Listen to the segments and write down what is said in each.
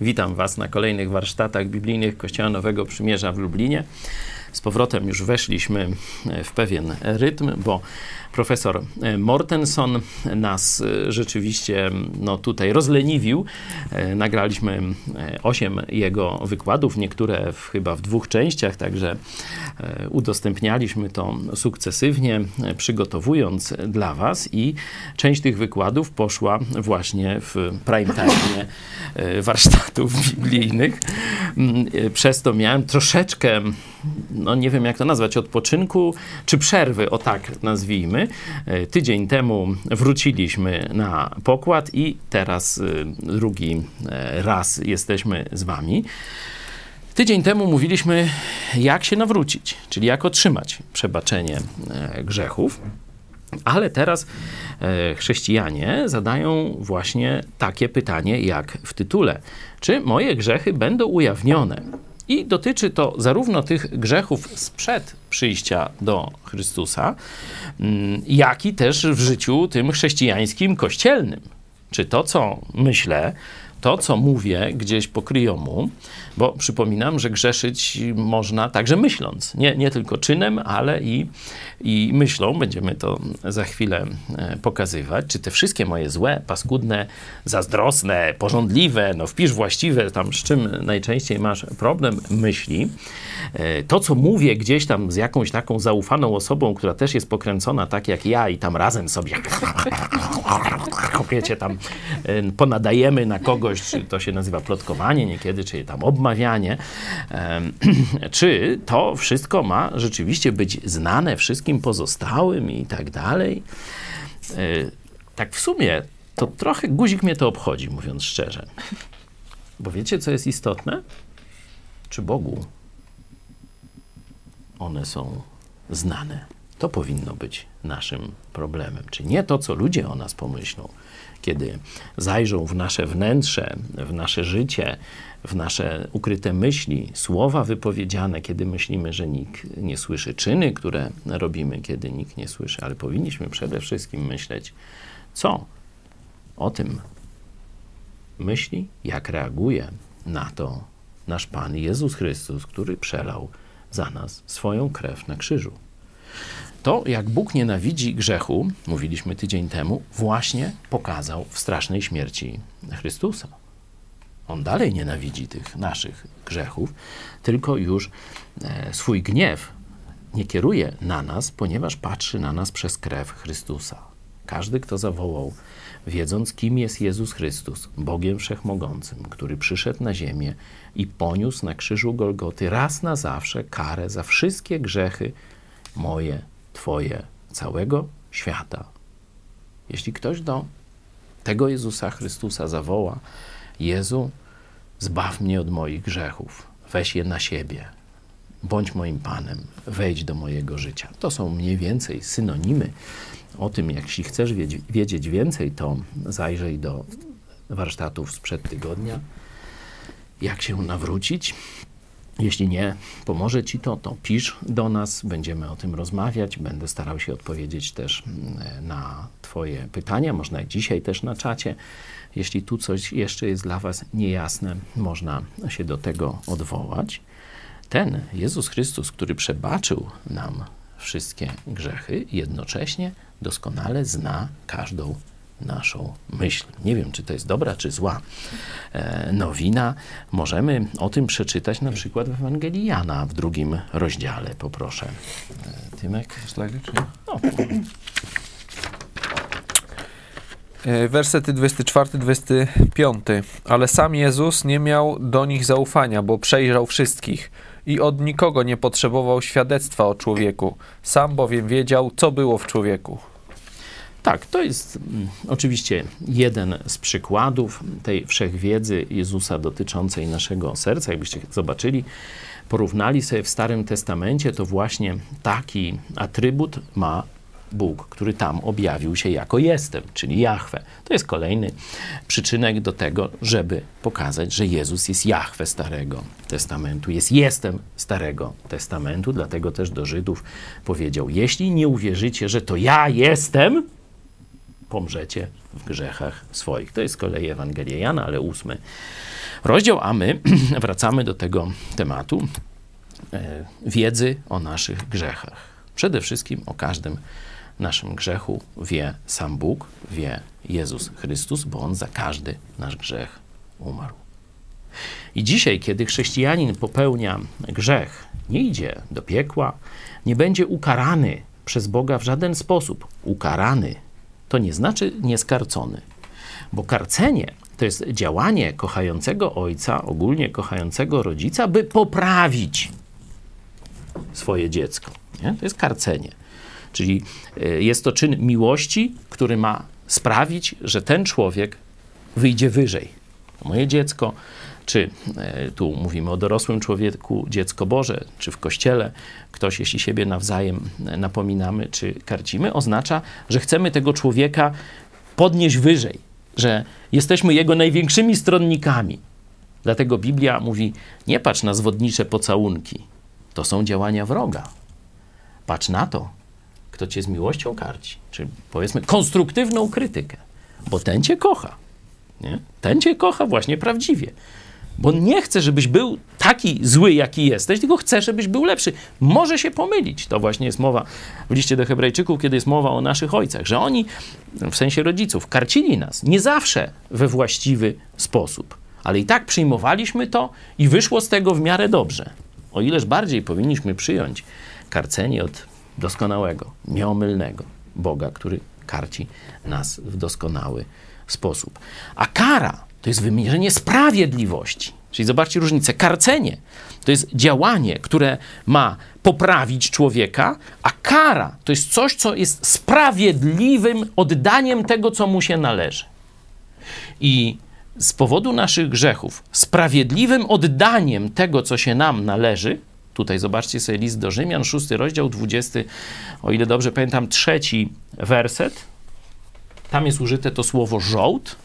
Witam Was na kolejnych warsztatach biblijnych Kościoła Nowego Przymierza w Lublinie. Z powrotem już weszliśmy w pewien rytm, bo profesor Mortenson nas rzeczywiście no, tutaj rozleniwił. Nagraliśmy osiem jego wykładów, niektóre w, chyba w dwóch częściach, także udostępnialiśmy to sukcesywnie, przygotowując dla Was i część tych wykładów poszła właśnie w prime time warsztatów biblijnych. Przez to miałem troszeczkę no nie wiem jak to nazwać, odpoczynku czy przerwy, o tak nazwijmy. Tydzień temu wróciliśmy na pokład i teraz drugi raz jesteśmy z Wami. Tydzień temu mówiliśmy, jak się nawrócić, czyli jak otrzymać przebaczenie grzechów. Ale teraz chrześcijanie zadają właśnie takie pytanie, jak w tytule: Czy moje grzechy będą ujawnione? I dotyczy to zarówno tych grzechów sprzed przyjścia do Chrystusa, jak i też w życiu tym chrześcijańskim, kościelnym. Czy to, co myślę, to, co mówię gdzieś po kryjomu, bo przypominam, że grzeszyć można także myśląc, nie, nie tylko czynem, ale i, i myślą. Będziemy to za chwilę pokazywać. Czy te wszystkie moje złe, paskudne, zazdrosne, porządliwe, no wpisz właściwe, tam z czym najczęściej masz problem, myśli. To, co mówię gdzieś tam z jakąś taką zaufaną osobą, która też jest pokręcona tak jak ja i tam razem sobie kopiecie tam, ponadajemy na kogoś, to się nazywa plotkowanie niekiedy, czy tam obmawianie, czy to wszystko ma rzeczywiście być znane wszystkim pozostałym i tak dalej. Tak w sumie to trochę guzik mnie to obchodzi, mówiąc szczerze. Bo wiecie, co jest istotne? Czy Bogu one są znane? To powinno być naszym problemem. Czy nie to, co ludzie o nas pomyślą, kiedy zajrzą w nasze wnętrze, w nasze życie, w nasze ukryte myśli, słowa wypowiedziane, kiedy myślimy, że nikt nie słyszy, czyny, które robimy, kiedy nikt nie słyszy, ale powinniśmy przede wszystkim myśleć, co o tym myśli, jak reaguje na to nasz Pan Jezus Chrystus, który przelał za nas swoją krew na krzyżu. To, jak Bóg nienawidzi grzechu, mówiliśmy tydzień temu, właśnie pokazał w strasznej śmierci Chrystusa. On dalej nienawidzi tych naszych grzechów, tylko już e, swój gniew nie kieruje na nas, ponieważ patrzy na nas przez krew Chrystusa. Każdy, kto zawołał, wiedząc, kim jest Jezus Chrystus, Bogiem Wszechmogącym, który przyszedł na ziemię i poniósł na krzyżu Golgoty raz na zawsze karę za wszystkie grzechy moje, Twoje, całego świata. Jeśli ktoś do tego Jezusa Chrystusa zawoła: Jezu, zbaw mnie od moich grzechów, weź je na siebie, bądź moim Panem, wejdź do mojego życia. To są mniej więcej synonimy. O tym, jeśli chcesz wiedzieć więcej, to zajrzyj do warsztatów sprzed tygodnia. Jak się nawrócić? Jeśli nie pomoże Ci to, to pisz do nas, będziemy o tym rozmawiać. Będę starał się odpowiedzieć też mm, na Twoje pytania, można dzisiaj też na czacie. Jeśli tu coś jeszcze jest dla Was niejasne, można się do tego odwołać. Ten Jezus Chrystus, który przebaczył nam wszystkie grzechy, jednocześnie doskonale zna każdą naszą myśl. Nie wiem, czy to jest dobra, czy zła e, nowina. Możemy o tym przeczytać na przykład w Ewangelii Jana w drugim rozdziale. Poproszę. E, Tymek? Slajdy, czy no. Wersety 24-25. Ale sam Jezus nie miał do nich zaufania, bo przejrzał wszystkich i od nikogo nie potrzebował świadectwa o człowieku. Sam bowiem wiedział, co było w człowieku. Tak, to jest mm, oczywiście jeden z przykładów tej wszechwiedzy Jezusa dotyczącej naszego serca. Jakbyście zobaczyli, porównali sobie w Starym Testamencie, to właśnie taki atrybut ma Bóg, który tam objawił się jako jestem, czyli Jahwe. To jest kolejny przyczynek do tego, żeby pokazać, że Jezus jest Jahwe Starego Testamentu, jest jestem Starego Testamentu. Dlatego też do Żydów powiedział: Jeśli nie uwierzycie, że to ja jestem, pomrzecie w grzechach swoich. To jest z kolei Ewangelia Jana, ale ósmy rozdział, a my wracamy do tego tematu e, wiedzy o naszych grzechach. Przede wszystkim o każdym naszym grzechu wie sam Bóg, wie Jezus Chrystus, bo On za każdy nasz grzech umarł. I dzisiaj, kiedy chrześcijanin popełnia grzech, nie idzie do piekła, nie będzie ukarany przez Boga w żaden sposób. Ukarany to nie znaczy nieskarcony, bo karcenie to jest działanie kochającego ojca, ogólnie kochającego rodzica, by poprawić swoje dziecko. Nie? To jest karcenie. Czyli e, jest to czyn miłości, który ma sprawić, że ten człowiek wyjdzie wyżej. Moje dziecko, czy e, tu mówimy o dorosłym człowieku, dziecko Boże, czy w kościele, ktoś, jeśli siebie nawzajem napominamy, czy karcimy, oznacza, że chcemy tego człowieka podnieść wyżej, że jesteśmy jego największymi stronnikami. Dlatego Biblia mówi: nie patrz na zwodnicze pocałunki, to są działania wroga. Patrz na to, kto cię z miłością karci. Czyli powiedzmy konstruktywną krytykę, bo ten cię kocha. Nie? Ten cię kocha właśnie prawdziwie. Bo nie chce, żebyś był taki zły, jaki jesteś, tylko chce, żebyś był lepszy. Może się pomylić. To właśnie jest mowa w liście do Hebrajczyków, kiedy jest mowa o naszych ojcach, że oni, w sensie rodziców, karcili nas nie zawsze we właściwy sposób, ale i tak przyjmowaliśmy to i wyszło z tego w miarę dobrze. O ileż bardziej powinniśmy przyjąć karcenie od doskonałego, nieomylnego Boga, który karci nas w doskonały sposób. A kara to jest wymierzenie sprawiedliwości. Czyli zobaczcie różnicę. Karcenie to jest działanie, które ma poprawić człowieka, a kara to jest coś, co jest sprawiedliwym oddaniem tego, co mu się należy. I z powodu naszych grzechów, sprawiedliwym oddaniem tego, co się nam należy, tutaj zobaczcie sobie list do Rzymian, szósty rozdział, dwudziesty, o ile dobrze pamiętam, trzeci werset. Tam jest użyte to słowo żołd,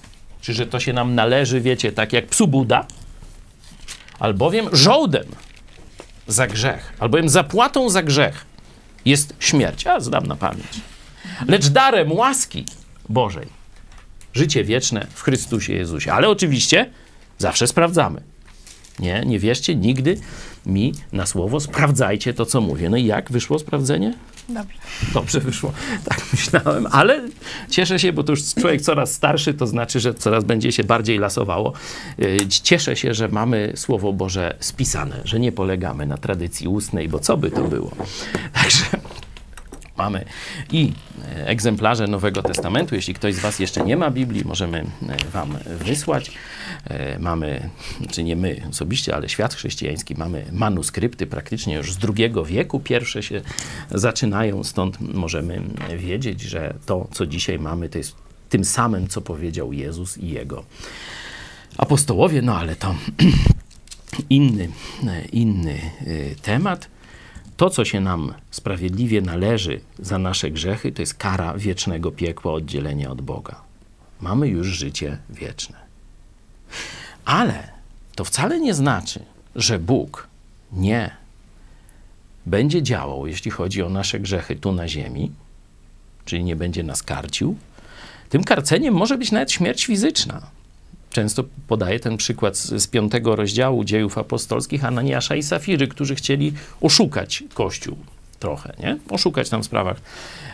czy że to się nam należy, wiecie, tak jak psu Buda, albowiem żołdem za grzech, albowiem zapłatą za grzech jest śmierć. A, zdam na pamięć. Lecz darem łaski Bożej życie wieczne w Chrystusie Jezusie. Ale oczywiście zawsze sprawdzamy. Nie, nie wierzcie nigdy mi na słowo, sprawdzajcie to, co mówię. No i jak wyszło sprawdzenie? Dobrze. Dobrze wyszło, tak myślałem, ale cieszę się, bo to już człowiek coraz starszy, to znaczy, że coraz będzie się bardziej lasowało. Yy, cieszę się, że mamy Słowo Boże spisane, że nie polegamy na tradycji ustnej, bo co by to było? Także mamy i e, egzemplarze Nowego Testamentu. Jeśli ktoś z Was jeszcze nie ma Biblii, możemy e, Wam wysłać. E, mamy, czy nie my osobiście, ale świat chrześcijański, mamy manuskrypty praktycznie już z II wieku. Pierwsze się zaczynają, stąd możemy wiedzieć, że to, co dzisiaj mamy, to jest tym samym, co powiedział Jezus i Jego apostołowie. No ale to inny, inny temat to, co się nam sprawiedliwie należy za nasze grzechy, to jest kara wiecznego piekła, oddzielenia od Boga. Mamy już życie wieczne. Ale to wcale nie znaczy, że Bóg nie będzie działał, jeśli chodzi o nasze grzechy tu na ziemi, czyli nie będzie nas karcił. Tym karceniem może być nawet śmierć fizyczna. Często podaję ten przykład z, z piątego rozdziału dziejów apostolskich Ananiasza i Safiry, którzy chcieli oszukać Kościół trochę, nie? Oszukać tam w sprawach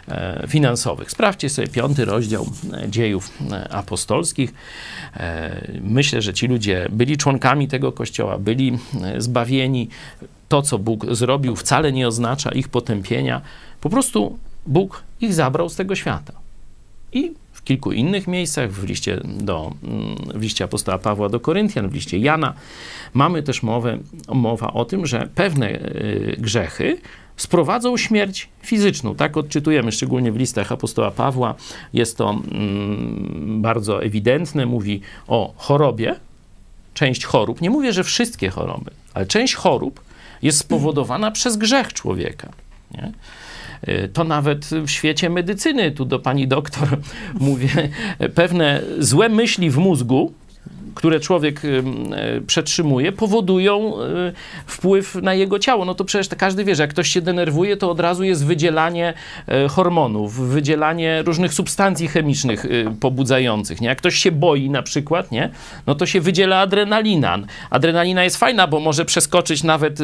e, finansowych. Sprawdźcie sobie piąty rozdział e, dziejów e, apostolskich. E, myślę, że ci ludzie byli członkami tego kościoła, byli e, zbawieni. To, co Bóg zrobił, wcale nie oznacza ich potępienia. Po prostu Bóg ich zabrał z tego świata. I w kilku innych miejscach, w liście, do, mm, w liście apostoła Pawła do Koryntian, w liście Jana, mamy też mowę, mowa o tym, że pewne y, grzechy sprowadzą śmierć fizyczną. Tak odczytujemy, szczególnie w listach apostoła Pawła. Jest to mm, bardzo ewidentne. Mówi o chorobie, część chorób. Nie mówię, że wszystkie choroby, ale część chorób jest spowodowana przez grzech człowieka. Nie? Y, to nawet w świecie medycyny, tu do pani doktor mówię, pewne złe myśli w mózgu, które człowiek y, y, przetrzymuje, powodują y, wpływ na jego ciało. No to przecież każdy wie, że jak ktoś się denerwuje, to od razu jest wydzielanie hormonów, wydzielanie różnych substancji chemicznych pobudzających. Nie? Jak ktoś się boi na przykład, nie? no to się wydziela adrenalina. Adrenalina jest fajna, bo może przeskoczyć nawet,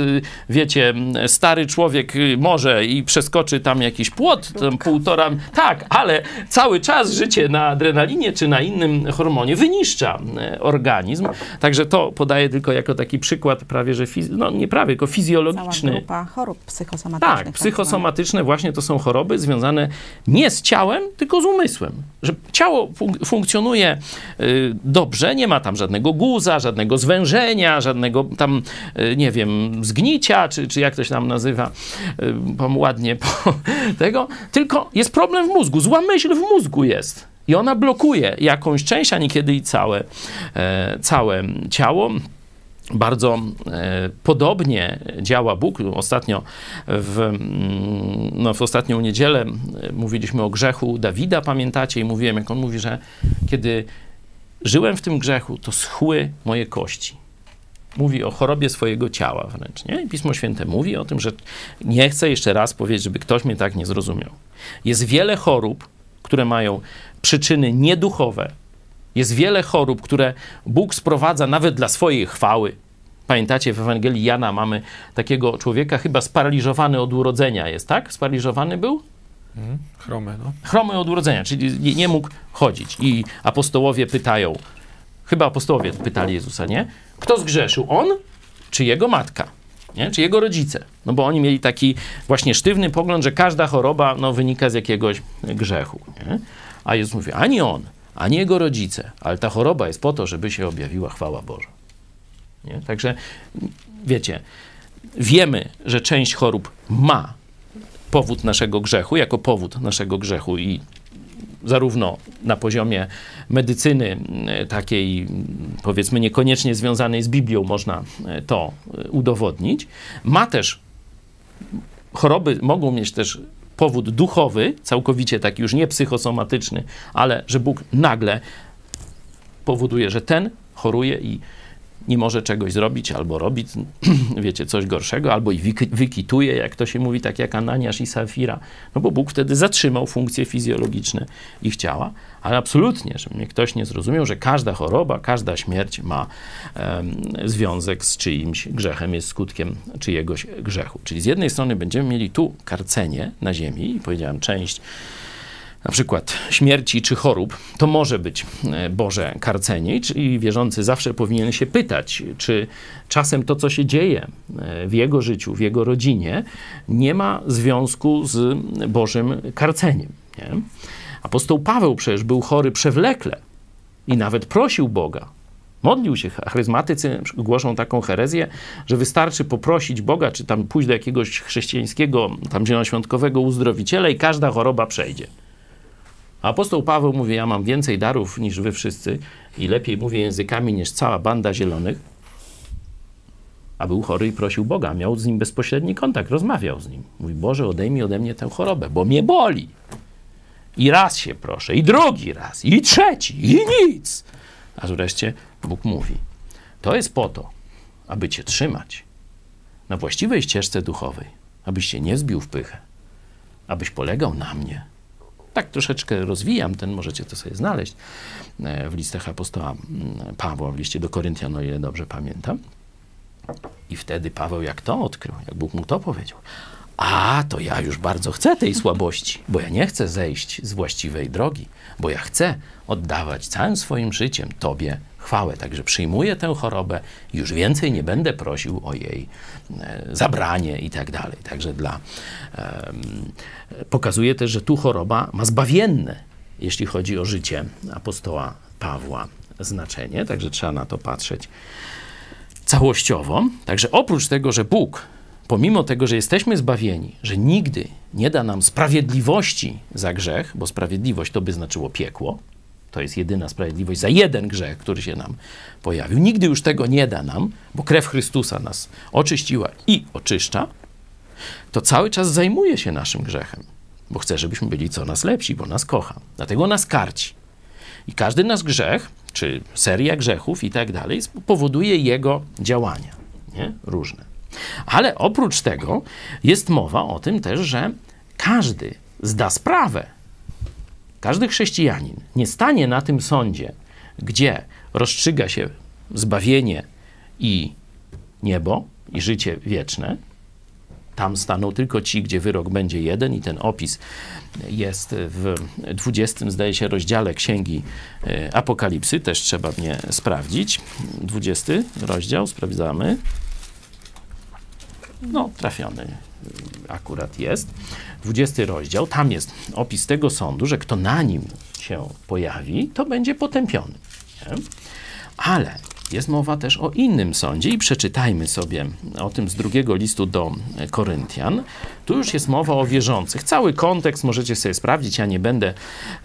wiecie, stary człowiek może i przeskoczy tam jakiś płot, tam półtora, tak, ale cały czas życie na adrenalinie czy na innym hormonie wyniszcza e, organizm. Także to podaję tylko jako taki przykład prawie, że fiz- no nie prawie, tylko fizjologiczny. Cała grupa chorób psychosomatycznych. Tak, psychosomatyczne właśnie to są choroby związane nie z ciałem, tylko z umysłem. Że ciało fun- funkcjonuje y, dobrze, nie ma tam żadnego guza, żadnego zwężenia, żadnego tam, y, nie wiem, zgnicia, czy, czy jak to się tam nazywa, y, ładnie po tego, tylko jest problem w mózgu, zła myśl w mózgu jest. I ona blokuje jakąś część, a niekiedy i całe, e, całe ciało. Bardzo e, podobnie działa Bóg. Ostatnio w, mm, no, w ostatnią niedzielę e, mówiliśmy o grzechu Dawida, pamiętacie? I mówiłem, jak on mówi, że kiedy żyłem w tym grzechu, to schły moje kości. Mówi o chorobie swojego ciała wręcz. Nie? I Pismo Święte mówi o tym, że nie chcę jeszcze raz powiedzieć, żeby ktoś mnie tak nie zrozumiał. Jest wiele chorób, które mają przyczyny nieduchowe. Jest wiele chorób, które Bóg sprowadza nawet dla swojej chwały. Pamiętacie, w Ewangelii Jana mamy takiego człowieka, chyba sparaliżowany od urodzenia jest, tak? Sparaliżowany był? Mhm. Chromy, no. Chromy od urodzenia, czyli nie, nie mógł chodzić. I apostołowie pytają, chyba apostołowie pytali Jezusa, nie? Kto zgrzeszył, on czy jego matka? Nie? Czy jego rodzice? No bo oni mieli taki właśnie sztywny pogląd, że każda choroba no, wynika z jakiegoś grzechu. Nie? A Jezus mówi, ani on, ani jego rodzice, ale ta choroba jest po to, żeby się objawiła chwała Boża. Nie? Także wiecie, wiemy, że część chorób ma powód naszego grzechu, jako powód naszego grzechu i zarówno na poziomie medycyny takiej, powiedzmy, niekoniecznie związanej z Biblią można to udowodnić. Ma też choroby, mogą mieć też powód duchowy, całkowicie taki już nie psychosomatyczny, ale że Bóg nagle powoduje, że ten choruje i nie może czegoś zrobić, albo robi, wiecie, coś gorszego, albo i wykituje, jak to się mówi, tak jak Ananiasz i Safira, no bo Bóg wtedy zatrzymał funkcje fizjologiczne ich ciała, ale absolutnie, żeby mnie ktoś nie zrozumiał, że każda choroba, każda śmierć ma um, związek z czyimś grzechem, jest skutkiem czyjegoś grzechu. Czyli z jednej strony będziemy mieli tu karcenie na ziemi, i powiedziałem, część na przykład śmierci czy chorób, to może być e, Boże karcenie, czyli wierzący zawsze powinien się pytać, czy czasem to, co się dzieje e, w jego życiu, w jego rodzinie, nie ma związku z Bożym karceniem. Nie? Apostoł Paweł przecież był chory przewlekle i nawet prosił Boga. Modlił się. Charyzmatycy głoszą taką herezję, że wystarczy poprosić Boga, czy tam pójść do jakiegoś chrześcijańskiego, tam zielonoświątkowego uzdrowiciela i każda choroba przejdzie. Apostoł Paweł mówi, ja mam więcej darów niż wy wszyscy i lepiej mówię językami niż cała banda zielonych. A był chory i prosił Boga, miał z nim bezpośredni kontakt, rozmawiał z nim. Mówi, Boże, odejmij ode mnie tę chorobę, bo mnie boli. I raz się proszę, i drugi raz, i trzeci, i nic. A wreszcie Bóg mówi, to jest po to, aby cię trzymać na właściwej ścieżce duchowej, abyś się nie zbił w pychę, abyś polegał na mnie, tak troszeczkę rozwijam ten, możecie to sobie znaleźć e, w listach apostoła mm, Pawła, w liście do Koryntian, o ile dobrze pamiętam. I wtedy Paweł jak to odkrył, jak Bóg mu to powiedział. A, to ja już bardzo chcę tej słabości, bo ja nie chcę zejść z właściwej drogi, bo ja chcę oddawać całym swoim życiem Tobie chwałę. Także przyjmuję tę chorobę, już więcej nie będę prosił o jej e, zabranie i tak dalej. Także dla, pokazuje też, że tu choroba ma zbawienne, jeśli chodzi o życie apostoła Pawła, znaczenie. Także trzeba na to patrzeć całościowo. Także oprócz tego, że Bóg pomimo tego, że jesteśmy zbawieni, że nigdy nie da nam sprawiedliwości za grzech, bo sprawiedliwość to by znaczyło piekło, to jest jedyna sprawiedliwość za jeden grzech, który się nam pojawił. Nigdy już tego nie da nam, bo krew Chrystusa nas oczyściła i oczyszcza, to cały czas zajmuje się naszym grzechem, bo chce, żebyśmy byli coraz lepsi, bo nas kocha. Dlatego nas karci. I każdy nasz grzech, czy seria grzechów i tak dalej, powoduje jego działania, nie? różne. Ale oprócz tego jest mowa o tym też, że każdy zda sprawę, każdy chrześcijanin nie stanie na tym sądzie, gdzie rozstrzyga się zbawienie i niebo i życie wieczne. Tam staną tylko ci, gdzie wyrok będzie jeden, i ten opis jest w 20, zdaje się, rozdziale Księgi e, Apokalipsy. Też trzeba mnie sprawdzić. 20 rozdział, sprawdzamy. No, trafiony akurat jest. 20 rozdział, tam jest opis tego sądu, że kto na nim się pojawi, to będzie potępiony. Nie? Ale jest mowa też o innym sądzie i przeczytajmy sobie o tym z drugiego listu do Koryntian. Tu już jest mowa o wierzących. Cały kontekst możecie sobie sprawdzić, ja nie będę.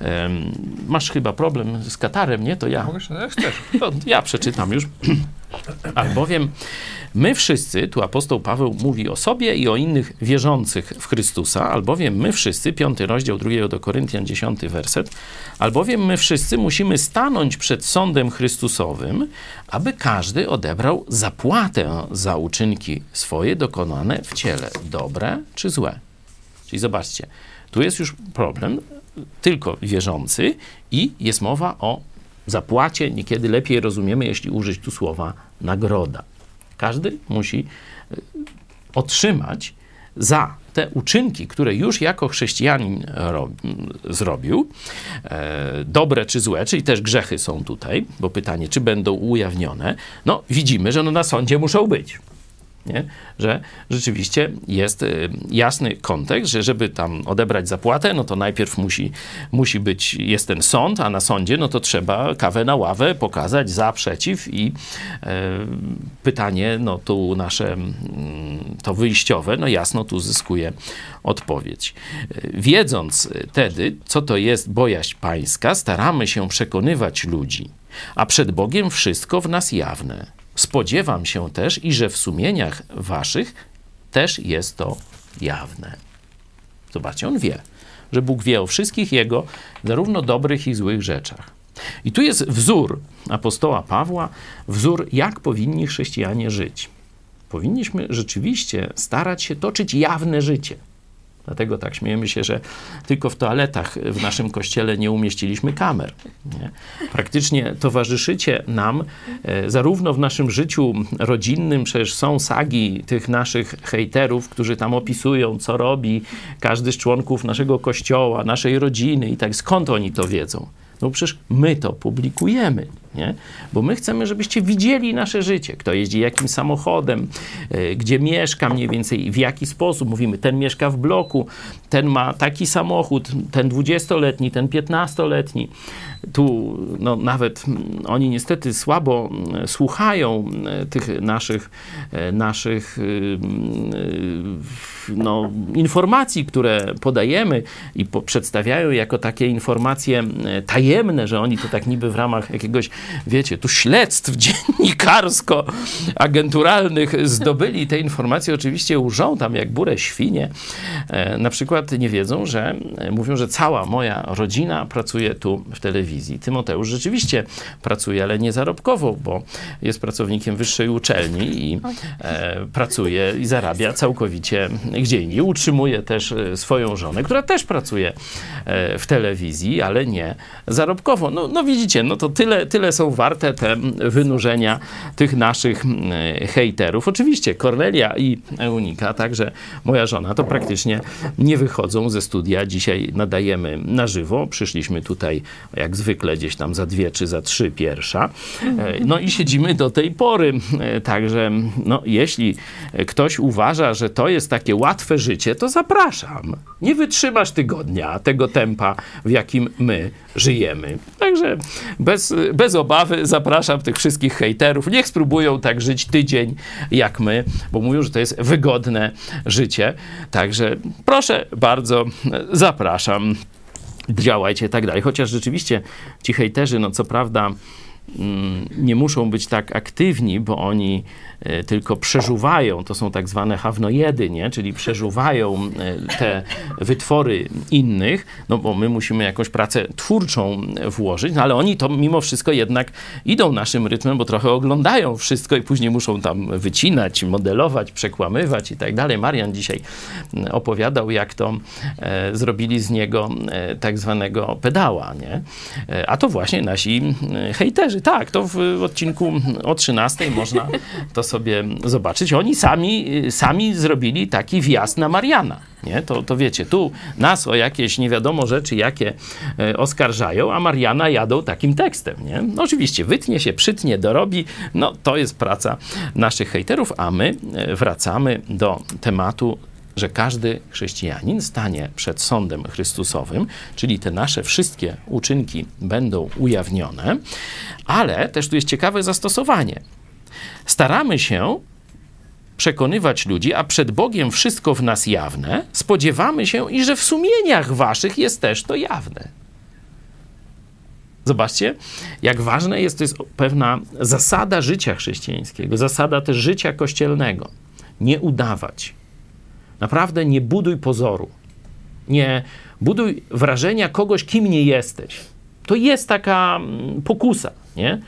Um, masz chyba problem z katarem, nie? To ja. Mogę się, chcesz. To ja przeczytam już. Albowiem my wszyscy, tu apostoł Paweł mówi o sobie i o innych wierzących w Chrystusa, albowiem my wszyscy, piąty rozdział drugiego do Koryntian, dziesiąty werset, albowiem my wszyscy musimy stanąć przed sądem Chrystusowym, aby każdy odebrał zapłatę za uczynki swoje dokonane w ciele, dobre czy złe. Czyli zobaczcie, tu jest już problem tylko wierzący i jest mowa o zapłacie. Niekiedy lepiej rozumiemy, jeśli użyć tu słowa nagroda. Każdy musi e, otrzymać za te uczynki, które już jako chrześcijanin zrobił, e, dobre czy złe, czyli też grzechy są tutaj, bo pytanie, czy będą ujawnione, no widzimy, że no na sądzie muszą być nie? że rzeczywiście jest y, jasny kontekst, że żeby tam odebrać zapłatę, no to najpierw musi, musi być, jest ten sąd, a na sądzie no to trzeba kawę na ławę pokazać za, przeciw i e, pytanie, no tu nasze mm, to wyjściowe, no jasno tu zyskuje odpowiedź. Wiedząc wtedy, co to jest bojaźń pańska, staramy się przekonywać ludzi, a przed Bogiem wszystko w nas jawne Spodziewam się też i że w sumieniach waszych też jest to jawne. Zobaczcie, on wie, że Bóg wie o wszystkich jego, zarówno dobrych i złych rzeczach. I tu jest wzór apostoła Pawła, wzór, jak powinni chrześcijanie żyć. Powinniśmy rzeczywiście starać się toczyć jawne życie. Dlatego tak śmiejemy się, że tylko w toaletach w naszym kościele nie umieściliśmy kamer. Nie? Praktycznie towarzyszycie nam e, zarówno w naszym życiu rodzinnym, przecież są sagi tych naszych hejterów, którzy tam opisują, co robi każdy z członków naszego kościoła, naszej rodziny i tak. Skąd oni to wiedzą? No przecież my to publikujemy, nie? Bo my chcemy, żebyście widzieli nasze życie. Kto jeździ jakim samochodem, yy, gdzie mieszka mniej więcej, w jaki sposób. Mówimy, ten mieszka w bloku, ten ma taki samochód, ten 20-letni, ten 15-letni tu no, nawet mm, oni niestety słabo mm, słuchają mm, tych naszych, e, naszych y, no, informacji, które podajemy i po, przedstawiają jako takie informacje tajemne, że oni to tak niby w ramach jakiegoś, wiecie, tu śledztw dziennikarsko-agenturalnych zdobyli te informacje, oczywiście łżą tam jak burę świnie. E, na przykład nie wiedzą, że mówią, że cała moja rodzina pracuje tu w telewizji. Tymoteusz rzeczywiście pracuje, ale nie zarobkowo, bo jest pracownikiem wyższej uczelni i e, pracuje i zarabia całkowicie gdzie indziej. Utrzymuje też e, swoją żonę, która też pracuje e, w telewizji, ale nie zarobkowo. No, no widzicie, no to tyle, tyle są warte te wynurzenia tych naszych e, hejterów. Oczywiście Kornelia i Eunika, także moja żona, to praktycznie nie wychodzą ze studia. Dzisiaj nadajemy na żywo. Przyszliśmy tutaj, jak zwykle gdzieś tam za dwie czy za trzy pierwsza. E, no i siedzimy do tej pory. E, także no, jeśli ktoś uważa, że to jest takie łatwe życie, to zapraszam. Nie wytrzymasz tygodnia tego tempa, w jakim my żyjemy. Także bez, bez obawy zapraszam tych wszystkich hejterów. Niech spróbują tak żyć tydzień jak my, bo mówią, że to jest wygodne życie. Także proszę bardzo, zapraszam działajcie i tak dalej. Chociaż rzeczywiście ci hejterzy, no co prawda, mm, nie muszą być tak aktywni, bo oni tylko przeżuwają, to są tak zwane hawnojedy, nie? czyli przeżuwają e, te wytwory innych, no bo my musimy jakąś pracę twórczą włożyć, no ale oni to mimo wszystko jednak idą naszym rytmem, bo trochę oglądają wszystko i później muszą tam wycinać, modelować, przekłamywać i tak dalej. Marian dzisiaj opowiadał, jak to e, zrobili z niego e, tak zwanego pedała, nie? E, a to właśnie nasi hejterzy. Tak, to w odcinku o 13 można to sobie zobaczyć. Oni sami, sami zrobili taki wjazd na Mariana. Nie? To, to wiecie, tu nas o jakieś nie wiadomo rzeczy, jakie e, oskarżają, a Mariana jadą takim tekstem. Nie? No oczywiście wytnie się, przytnie, dorobi. No to jest praca naszych hejterów, a my e, wracamy do tematu że każdy chrześcijanin stanie przed sądem Chrystusowym, czyli te nasze wszystkie uczynki będą ujawnione, ale też tu jest ciekawe zastosowanie. Staramy się przekonywać ludzi, a przed Bogiem wszystko w nas jawne, spodziewamy się i że w sumieniach waszych jest też to jawne. Zobaczcie, jak ważne jest, to jest pewna zasada życia chrześcijańskiego, zasada też życia kościelnego. Nie udawać, Naprawdę nie buduj pozoru. Nie buduj wrażenia kogoś, kim nie jesteś. To jest taka mm, pokusa, nie?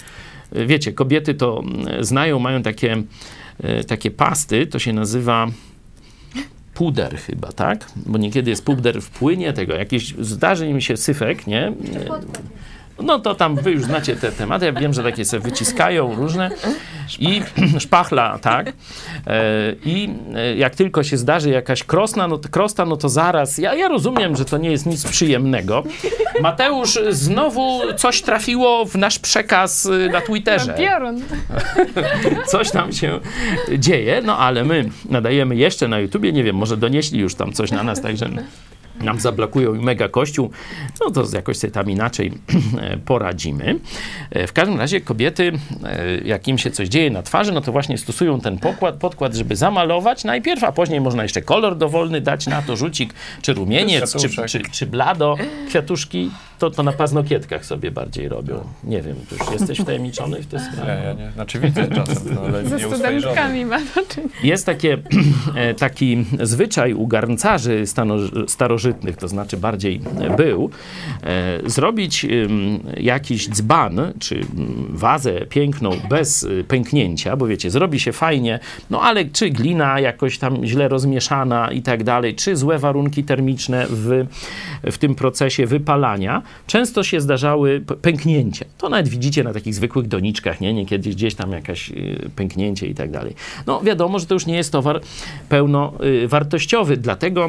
Wiecie, kobiety to mm, znają, mają takie, e, takie pasty, to się nazywa puder chyba, tak? Bo niekiedy jest puder w płynie tego, jakieś zdarzy mi się syfek, nie? No to tam wy już znacie te tematy. Ja wiem, że takie sobie wyciskają różne. I szpachla, tak. E, I e, jak tylko się zdarzy jakaś krosna, no to, krosta, no to zaraz. Ja, ja rozumiem, że to nie jest nic przyjemnego. Mateusz, znowu coś trafiło w nasz przekaz y, na Twitterze. Coś tam się dzieje, no ale my nadajemy jeszcze na YouTubie. Nie wiem, może donieśli już tam coś na nas, także nam zablokują i mega kościół, no to jakoś sobie tam inaczej poradzimy. W każdym razie kobiety, e, jak im się coś dzieje na twarzy, no to właśnie stosują ten pokład, podkład, żeby zamalować najpierw, a później można jeszcze kolor dowolny dać na to, rzucik, czy rumieniec, czy, czy, czy blado, kwiatuszki, to, to na paznokietkach sobie bardziej robią. Nie wiem, ty już jesteś wtajemniczony w te sprawy? Ja, ja nie. Znaczy widzę czasem, no, ale Ze studentkami ma to. Jest takie, e, taki zwyczaj u garncarzy stano, starożytnych, to znaczy bardziej był, e, zrobić jakiś dzban, czy wazę piękną bez y, pęknięcia, bo wiecie, zrobi się fajnie, no ale czy glina jakoś tam źle rozmieszana i tak dalej, czy złe warunki termiczne w, w tym procesie wypalania, często się zdarzały pęknięcia. To nawet widzicie na takich zwykłych doniczkach, nie? Niekiedy gdzieś tam jakaś y, pęknięcie i tak dalej. No wiadomo, że to już nie jest towar pełnowartościowy, dlatego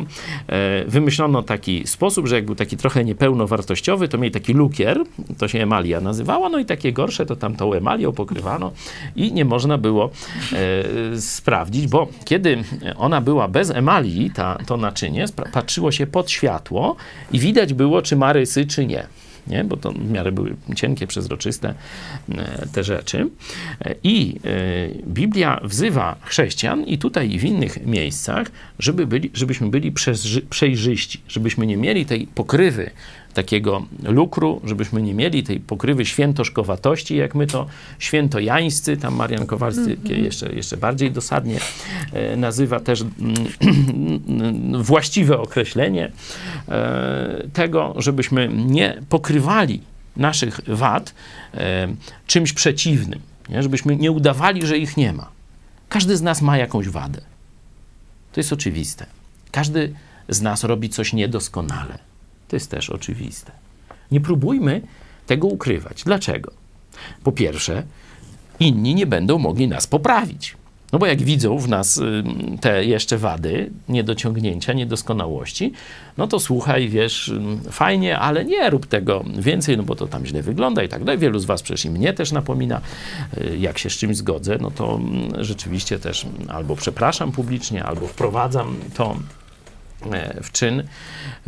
e, wymyślono taki sposób, że jak był taki trochę niepełnowartościowy, to mieli taki lukier, to się emalia nazywała, no i takie gorsze to tam tą emalią pokrywano i nie można było e, sprawdzić, bo kiedy ona była bez emalii, ta, to naczynie, patrzyło się pod światło i widać było, czy ma rysy, czy nie. Nie? Bo to w miarę były cienkie, przezroczyste e, te rzeczy. E, I e, Biblia wzywa chrześcijan i tutaj i w innych miejscach, żeby byli, żebyśmy byli przejrzyści, żebyśmy nie mieli tej pokrywy takiego lukru, żebyśmy nie mieli tej pokrywy świętoszkowatości, jak my to świętojańscy, tam Marian Kowalski jeszcze, jeszcze bardziej dosadnie e, nazywa też mm, właściwe określenie e, tego, żebyśmy nie pokrywali naszych wad e, czymś przeciwnym, nie? żebyśmy nie udawali, że ich nie ma. Każdy z nas ma jakąś wadę. To jest oczywiste. Każdy z nas robi coś niedoskonale. To jest też oczywiste. Nie próbujmy tego ukrywać. Dlaczego? Po pierwsze, inni nie będą mogli nas poprawić. No bo jak widzą w nas te jeszcze wady, niedociągnięcia, niedoskonałości, no to słuchaj, wiesz, fajnie, ale nie rób tego więcej, no bo to tam źle wygląda i tak dalej. Wielu z was przecież i mnie też napomina, y, jak się z czymś zgodzę, no to rzeczywiście też albo przepraszam publicznie, albo wprowadzam to w czyn.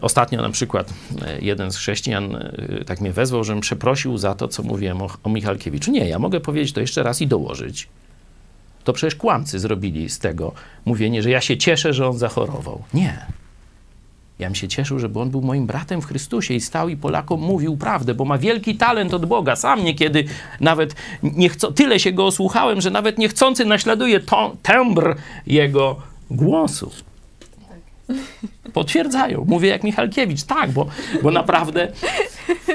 Ostatnio na przykład e, jeden z chrześcijan e, tak mnie wezwał, żebym przeprosił za to, co mówiłem o, o Michalkiewiczu. Nie, ja mogę powiedzieć to jeszcze raz i dołożyć. To przecież kłamcy zrobili z tego mówienie, że ja się cieszę, że on zachorował. Nie. Ja bym się cieszył, żeby on był moim bratem w Chrystusie i stał i Polakom mówił prawdę, bo ma wielki talent od Boga. Sam niekiedy nawet nie chcą, tyle się go osłuchałem, że nawet niechcący naśladuje to, tembr jego głosu. Potwierdzają. Mówię jak Michalkiewicz. Tak, bo, bo naprawdę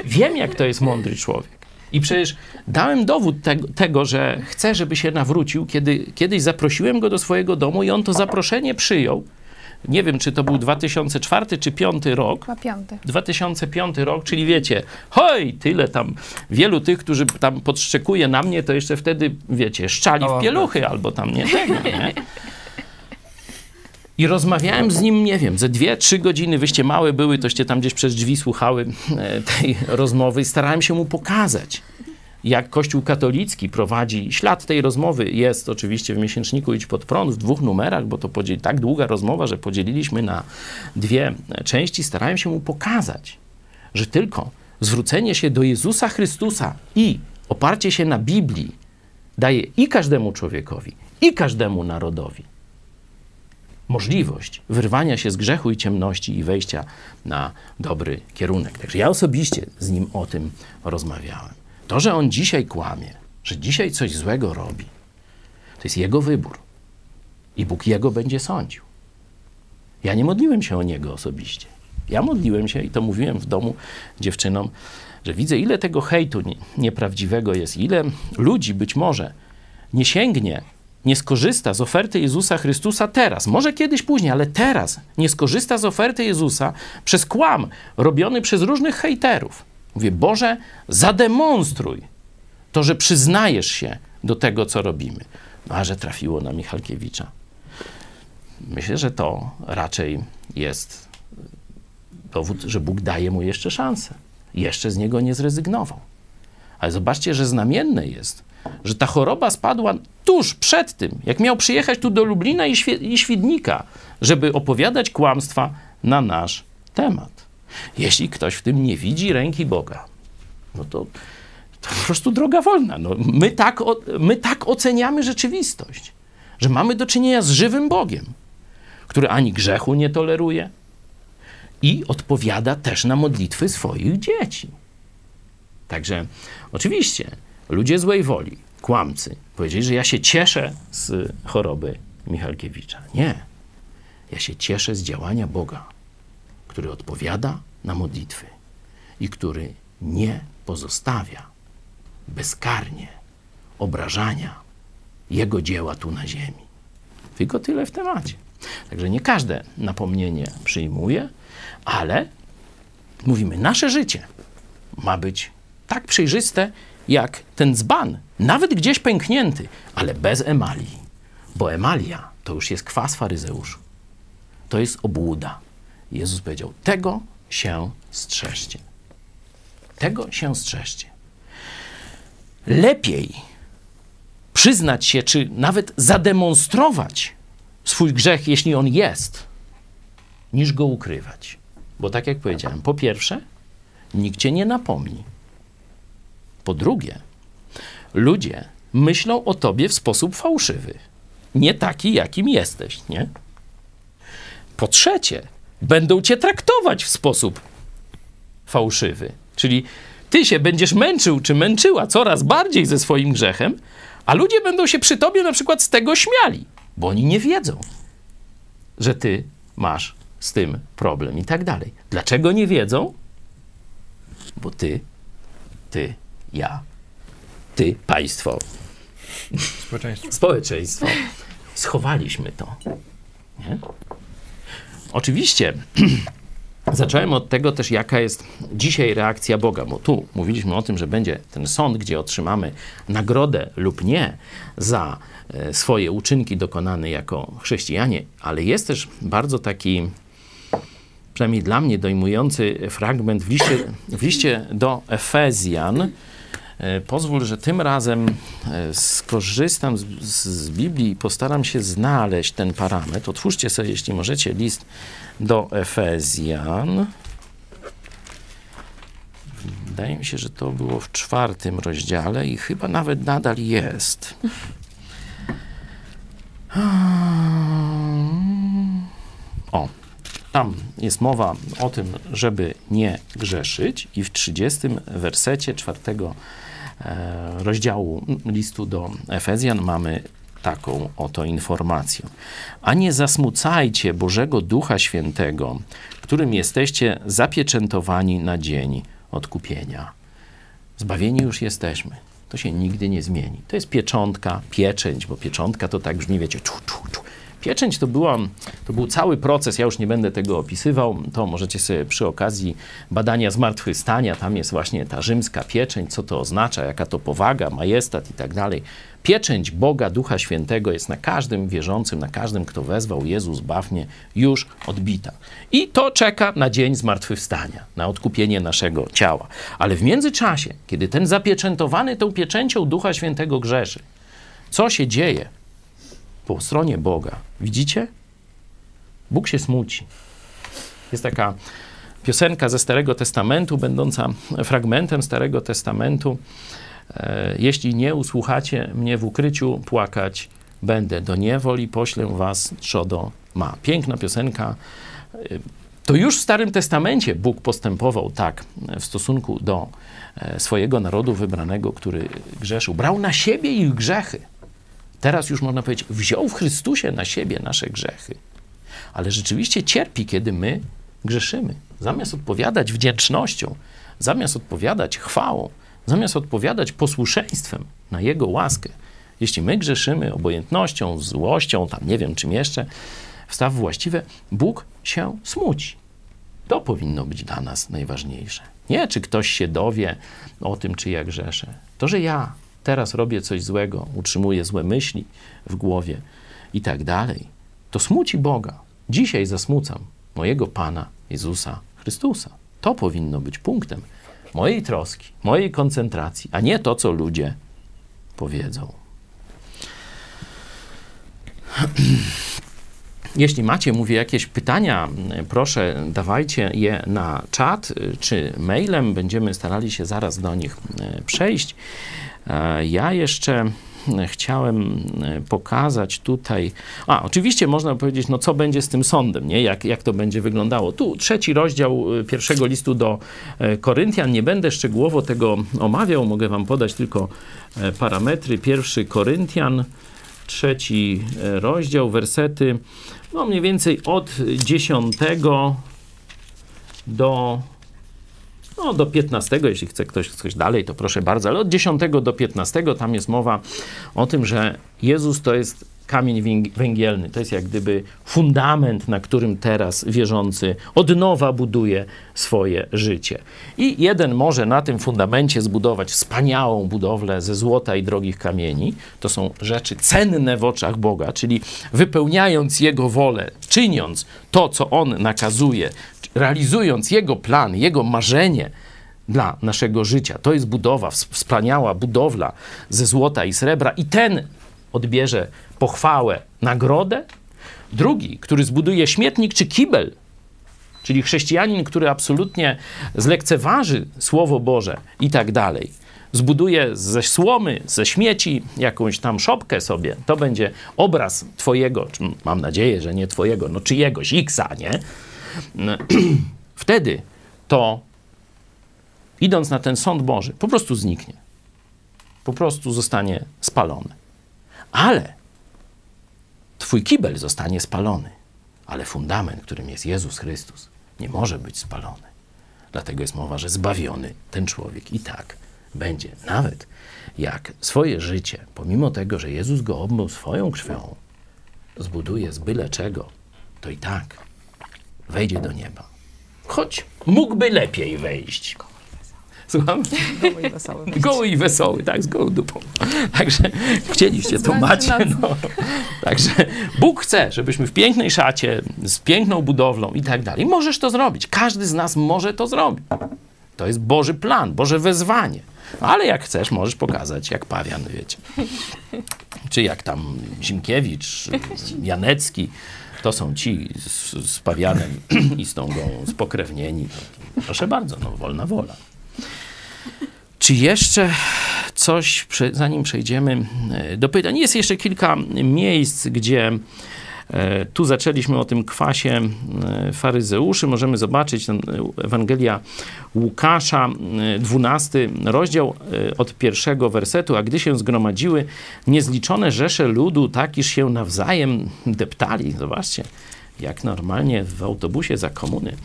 wiem, jak to jest mądry człowiek. I przecież dałem dowód tego, tego, że chcę, żeby się nawrócił, kiedy kiedyś zaprosiłem go do swojego domu i on to zaproszenie przyjął. Nie wiem, czy to był 2004 czy 2005 rok. Chyba piąty. 2005 rok, czyli wiecie, hoj, tyle tam, wielu tych, którzy tam podszczekuje na mnie, to jeszcze wtedy, wiecie, szczali w pieluchy albo tam nie tego, nie? I rozmawiałem z nim, nie wiem, ze dwie, trzy godziny, wyście małe były, toście tam gdzieś przez drzwi słuchały e, tej rozmowy i starałem się mu pokazać, jak Kościół katolicki prowadzi. Ślad tej rozmowy jest oczywiście w miesięczniku Idź pod prąd w dwóch numerach, bo to tak długa rozmowa, że podzieliliśmy na dwie części. Starałem się mu pokazać, że tylko zwrócenie się do Jezusa Chrystusa i oparcie się na Biblii daje i każdemu człowiekowi, i każdemu narodowi możliwość wyrwania się z grzechu i ciemności i wejścia na dobry kierunek. Także ja osobiście z nim o tym rozmawiałem. To, że on dzisiaj kłamie, że dzisiaj coś złego robi, to jest jego wybór. I Bóg jego będzie sądził. Ja nie modliłem się o niego osobiście. Ja modliłem się i to mówiłem w domu dziewczynom, że widzę, ile tego hejtu nie, nieprawdziwego jest, ile ludzi być może nie sięgnie nie skorzysta z oferty Jezusa Chrystusa teraz, może kiedyś później, ale teraz nie skorzysta z oferty Jezusa przez kłam robiony przez różnych hejterów. Mówię, Boże, zademonstruj to, że przyznajesz się do tego, co robimy. No, a że trafiło na Michalkiewicza. Myślę, że to raczej jest dowód, że Bóg daje mu jeszcze szansę. Jeszcze z niego nie zrezygnował. Ale zobaczcie, że znamienne jest, że ta choroba spadła tuż przed tym, jak miał przyjechać tu do Lublina i, i Świdnika, żeby opowiadać kłamstwa na nasz temat. Jeśli ktoś w tym nie widzi ręki Boga, no to, to po prostu droga wolna. No, my, tak, my tak oceniamy rzeczywistość, że mamy do czynienia z żywym Bogiem, który ani grzechu nie toleruje i odpowiada też na modlitwy swoich dzieci. Także oczywiście ludzie złej woli, kłamcy, powiedzieli, że ja się cieszę z choroby Michalkiewicza. Nie. Ja się cieszę z działania Boga, który odpowiada na modlitwy i który nie pozostawia bezkarnie obrażania Jego dzieła tu na ziemi. Tylko tyle w temacie. Także nie każde napomnienie przyjmuje, ale mówimy, nasze życie ma być tak przejrzyste, jak ten dzban, nawet gdzieś pęknięty, ale bez emalii. Bo emalia to już jest kwas faryzeuszu. To jest obłuda. Jezus powiedział: Tego się strzeżcie. Tego się strzeżcie. Lepiej przyznać się, czy nawet zademonstrować swój grzech, jeśli on jest, niż go ukrywać. Bo tak jak powiedziałem, po pierwsze, nikt cię nie napomni. Po drugie, ludzie myślą o tobie w sposób fałszywy. Nie taki, jakim jesteś, nie? Po trzecie, będą cię traktować w sposób fałszywy. Czyli ty się będziesz męczył czy męczyła coraz bardziej ze swoim grzechem, a ludzie będą się przy tobie na przykład z tego śmiali, bo oni nie wiedzą, że ty masz z tym problem i tak dalej. Dlaczego nie wiedzą? Bo ty, ty ja, ty, państwo, Społeczeństwo. społeczeństwo, schowaliśmy to. Nie? Oczywiście zacząłem od tego też, jaka jest dzisiaj reakcja Boga, bo tu mówiliśmy o tym, że będzie ten sąd, gdzie otrzymamy nagrodę lub nie za e, swoje uczynki dokonane jako chrześcijanie, ale jest też bardzo taki przynajmniej dla mnie dojmujący fragment w liście, w liście do Efezjan, pozwól, że tym razem e, skorzystam z, z, Biblii i postaram się znaleźć ten parametr. Otwórzcie sobie, jeśli możecie, list do Efezjan. Wydaje mi się, że to było w czwartym rozdziale i chyba nawet nadal jest. O, tam jest mowa o tym, żeby nie grzeszyć i w 30 wersecie czwartego e, rozdziału listu do Efezjan mamy taką oto informację. A nie zasmucajcie Bożego Ducha Świętego, którym jesteście zapieczętowani na dzień odkupienia. Zbawieni już jesteśmy. To się nigdy nie zmieni. To jest pieczątka, pieczęć, bo pieczątka to tak brzmi, wiecie, czu, czu, czu. Pieczęć to, była, to był cały proces, ja już nie będę tego opisywał, to możecie sobie przy okazji badania zmartwychwstania, tam jest właśnie ta rzymska pieczęć, co to oznacza, jaka to powaga, majestat i tak dalej. Pieczęć Boga, Ducha Świętego jest na każdym wierzącym, na każdym, kto wezwał Jezus bawnie, już odbita. I to czeka na dzień zmartwychwstania, na odkupienie naszego ciała. Ale w międzyczasie, kiedy ten zapieczętowany tą pieczęcią Ducha Świętego grzeszy, co się dzieje? Po stronie Boga. Widzicie? Bóg się smuci. Jest taka piosenka ze Starego Testamentu, będąca fragmentem Starego Testamentu. E, Jeśli nie usłuchacie mnie w ukryciu, płakać będę. Do niewoli poślę was trzodo ma. Piękna piosenka. E, To już w Starym Testamencie Bóg postępował tak w stosunku do e, swojego narodu wybranego, który grzeszył. Brał na siebie ich grzechy. Teraz już można powiedzieć, wziął w Chrystusie na siebie nasze grzechy. Ale rzeczywiście cierpi, kiedy my grzeszymy. Zamiast odpowiadać wdzięcznością, zamiast odpowiadać chwałą, zamiast odpowiadać posłuszeństwem na Jego łaskę, jeśli my grzeszymy obojętnością, złością, tam nie wiem czym jeszcze, wstaw właściwe, Bóg się smuci. To powinno być dla nas najważniejsze. Nie, czy ktoś się dowie o tym, czy ja grzeszę. To, że ja teraz robię coś złego, utrzymuję złe myśli w głowie i tak dalej, to smuci Boga. Dzisiaj zasmucam mojego Pana Jezusa Chrystusa. To powinno być punktem mojej troski, mojej koncentracji, a nie to, co ludzie powiedzą. Jeśli macie, mówię, jakieś pytania, proszę dawajcie je na czat czy mailem. Będziemy starali się zaraz do nich e, przejść. E, Ja jeszcze chciałem e, pokazać tutaj. A, oczywiście można powiedzieć, no co będzie z tym sądem, nie? Jak, jak to będzie wyglądało. Tu trzeci rozdział e, pierwszego listu do e, Koryntian. Nie będę szczegółowo tego omawiał, mogę wam podać tylko e, parametry. Pierwszy Koryntian, trzeci e, rozdział, wersety, no mniej więcej od dziesiątego do no, do 15, jeśli chce ktoś coś dalej, to proszę bardzo, ale od 10 do 15 tam jest mowa o tym, że Jezus to jest kamień węg- węgielny. To jest jak gdyby fundament, na którym teraz wierzący od nowa buduje swoje życie. I jeden może na tym fundamencie zbudować wspaniałą budowlę ze złota i drogich kamieni. To są rzeczy cenne w oczach Boga, czyli wypełniając Jego wolę, czyniąc to, co On nakazuje, realizując Jego plan, Jego marzenie dla naszego życia. To jest budowa, ws- wspaniała budowla ze złota i srebra i ten odbierze pochwałę, nagrodę. Drugi, który zbuduje śmietnik czy kibel, czyli chrześcijanin, który absolutnie zlekceważy Słowo Boże i tak dalej, zbuduje ze słomy, ze śmieci jakąś tam szopkę sobie, to będzie obraz twojego, mam nadzieję, że nie twojego, no czyjegoś Xa, nie? Wtedy to, idąc na ten sąd Boży, po prostu zniknie. Po prostu zostanie spalone. Ale twój kibel zostanie spalony, ale fundament, którym jest Jezus Chrystus, nie może być spalony. Dlatego jest mowa, że zbawiony ten człowiek i tak będzie. Nawet jak swoje życie, pomimo tego, że Jezus go obmył swoją krwią, zbuduje z byle czego, to i tak wejdzie do nieba. Choć mógłby lepiej wejść. Słucham? Goły i wesoły. Goły i wesoły, tak, z gołą dupą. Także chcieliście, to Znaczy macie. nas. No. Także Bóg chce, żebyśmy w pięknej szacie, z piękną budowlą i tak dalej. Możesz to zrobić. Każdy z nas może to zrobić. To jest Boży plan, Boże wezwanie. Ale jak chcesz, możesz pokazać, jak Pawian, wiecie. Czy jak tam Zimkiewicz, Janecki. To są ci z, z Pawianem i z tą gołą spokrewnieni. Proszę bardzo, no wolna wola. Czy jeszcze coś, zanim przejdziemy e, do pytań? Jest jeszcze kilka miejsc, gdzie tu zaczęliśmy o tym kwasie e, faryzeuszy. Możemy zobaczyć ten Ewangelia Łukasza, 12 rozdział od pierwszego wersetu. A gdy się zgromadziły niezliczone rzesze ludu, tak iż się nawzajem deptali. Zobaczcie jak normalnie w autobusie za komuny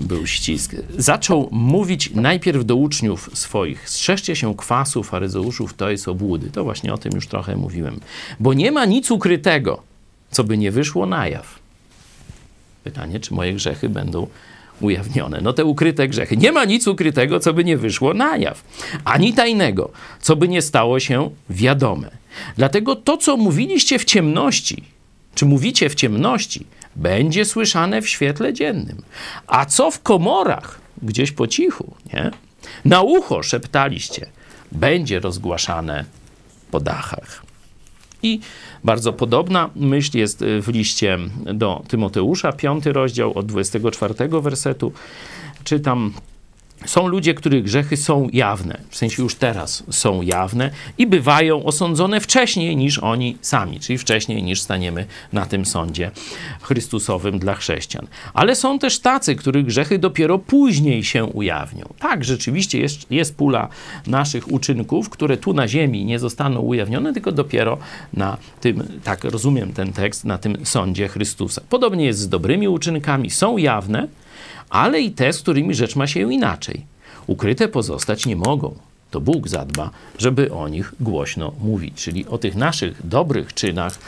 był ścisk, zaczął mówić najpierw do uczniów swoich: strzeżcie się kwasu faryzeuszów, to jest obłudy. To właśnie o tym już trochę mówiłem. Bo nie ma nic ukrytego, co by nie wyszło na jaw. Pytanie, czy moje grzechy będą ujawnione. No te ukryte grzechy. Nie ma nic ukrytego, co by nie wyszło na jaw, ani tajnego, co by nie stało się wiadome. Dlatego to, co mówiliście w ciemności, czy mówicie w ciemności, będzie słyszane w świetle dziennym. A co w komorach, gdzieś po cichu, nie? Na ucho szeptaliście, będzie rozgłaszane po dachach. I bardzo podobna myśl jest w liście do Tymoteusza, piąty rozdział od 24 wersetu. Czytam są ludzie, których grzechy są jawne, w sensie już teraz są jawne i bywają osądzone wcześniej niż oni sami, czyli wcześniej niż staniemy na tym sądzie Chrystusowym dla chrześcijan. Ale są też tacy, których grzechy dopiero później się ujawnią. Tak, rzeczywiście jest, jest pula naszych uczynków, które tu na ziemi nie zostaną ujawnione, tylko dopiero na tym, tak rozumiem ten tekst, na tym sądzie Chrystusa. Podobnie jest z dobrymi uczynkami, są jawne, ale i te, z którymi rzecz ma się inaczej. Ukryte pozostać nie mogą. To Bóg zadba, żeby o nich głośno mówić, czyli o tych naszych dobrych czynach,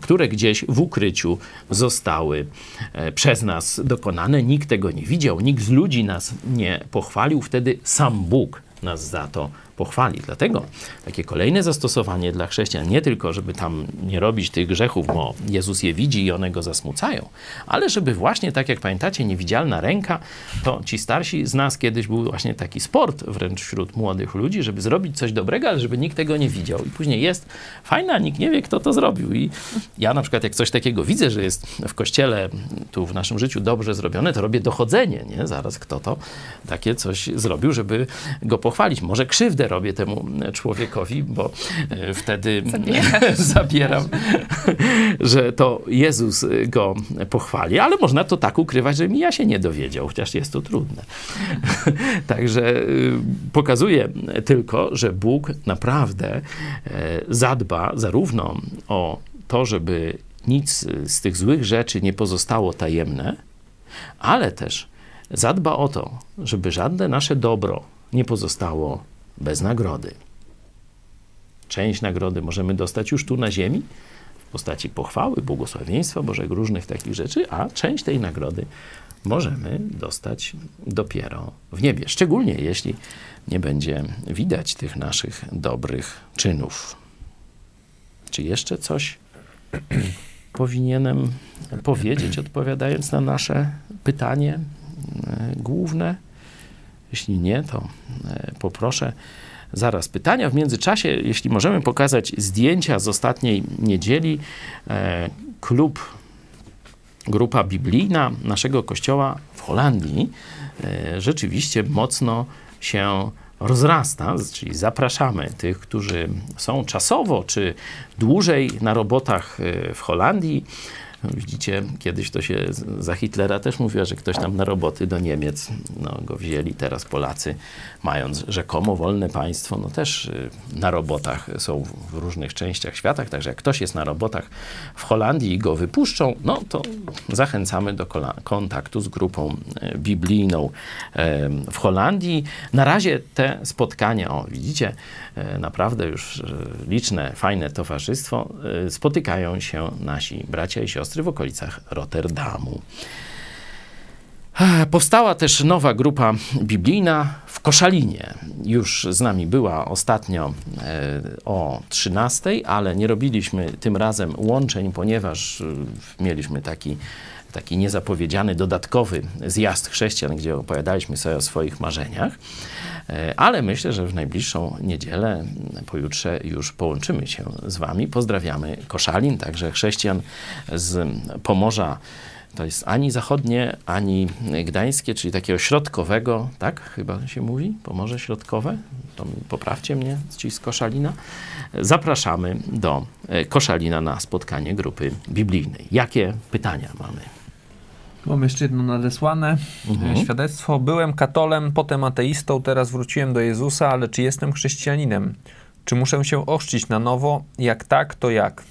które gdzieś w ukryciu zostały e, przez nas dokonane. Nikt tego nie widział, nikt z ludzi nas nie pochwalił, wtedy sam Bóg nas za to pochwali. Dlatego takie kolejne zastosowanie dla chrześcijan, nie tylko, żeby tam nie robić tych grzechów, bo Jezus je widzi i one go zasmucają, ale żeby właśnie, tak jak pamiętacie, niewidzialna ręka, to ci starsi z nas kiedyś był właśnie taki sport wręcz wśród młodych ludzi, żeby zrobić coś dobrego, ale żeby nikt tego nie widział. I później jest fajna, nikt nie wie, kto to zrobił. I ja na przykład, jak coś takiego widzę, że jest w kościele, tu w naszym życiu dobrze zrobione, to robię dochodzenie, nie? Zaraz kto to takie coś zrobił, żeby go pochwalić. Może krzywdę robię temu człowiekowi, bo e, wtedy zabieram, że to Jezus go pochwali, ale można to tak ukrywać, że mi ja się nie dowiedział, chociaż jest to trudne. Także y, pokazuje tylko, że Bóg naprawdę e, zadba zarówno o to, żeby nic z tych złych rzeczy nie pozostało tajemne, ale też zadba o to, żeby żadne nasze dobro nie pozostało bez nagrody. Część nagrody możemy dostać już tu na ziemi, w postaci pochwały, błogosławieństwa Bożego, różnych takich rzeczy, a część tej nagrody możemy dostać dopiero w niebie. Szczególnie jeśli nie będzie widać tych naszych dobrych czynów. Czy jeszcze coś powinienem powiedzieć, odpowiadając na nasze pytanie e, główne? Jeśli nie, to e, poproszę zaraz pytania. W międzyczasie, jeśli możemy pokazać zdjęcia z ostatniej niedzieli, e, klub, grupa biblijna naszego kościoła w Holandii e, rzeczywiście mocno się rozrasta, czyli zapraszamy tych, którzy są czasowo czy dłużej na robotach w Holandii Widzicie, kiedyś to się za Hitlera też mówiło, że ktoś tam na roboty do Niemiec no, go wzięli. Teraz Polacy, mając rzekomo wolne państwo, no też y, na robotach są w różnych częściach świata. Także jak ktoś jest na robotach w Holandii i go wypuszczą, no to zachęcamy do kontaktu z grupą y, biblijną w Holandii. Na razie te spotkania, o widzicie, y, naprawdę już liczne, fajne towarzystwo, spotykają się nasi bracia i siostry siostry w okolicach Rotterdamu. Powstała też nowa grupa biblijna w Koszalinie. Już z nami była ostatnio e, o 13, ale nie robiliśmy tym razem łączeń, ponieważ e, mieliśmy taki taki niezapowiedziany, dodatkowy zjazd chrześcijan, gdzie opowiadaliśmy sobie o swoich marzeniach. E, ale myślę, że w najbliższą niedzielę, pojutrze już połączymy się z Wami. Pozdrawiamy Koszalin, także chrześcijan z Pomorza To jest ani zachodnie, ani gdańskie, czyli takiego środkowego, tak chyba się mówi, Pomorze Środkowe, to poprawcie mnie, ci z Koszalina. Zapraszamy do e, Koszalina na spotkanie grupy biblijnej. Jakie pytania mamy? Mam jeszcze jedno nadesłane Mhm. świadectwo. Byłem katolem, potem ateistą, teraz wróciłem do Jezusa, ale czy jestem chrześcijaninem? Czy muszę się ochrzcić na nowo? Jak tak, to jak?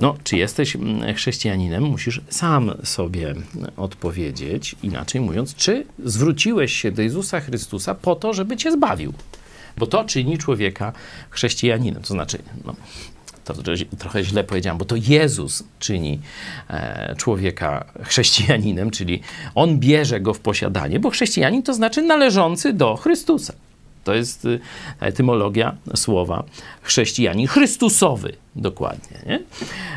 No, czy jesteś mm, chrześcijaninem, musisz sam sobie odpowiedzieć, inaczej mówiąc, czy zwróciłeś się do Jezusa Chrystusa po to, żeby cię zbawił. Bo to czyni człowieka chrześcijaninem. To znaczy, no, to tro- trochę źle powiedziałem, bo to Jezus czyni e, człowieka chrześcijaninem, czyli on bierze go w posiadanie, bo chrześcijanin to znaczy należący do Chrystusa. To jest y, etymologia słowa chrześcijanin, Chrystusowy dokładnie. Nie?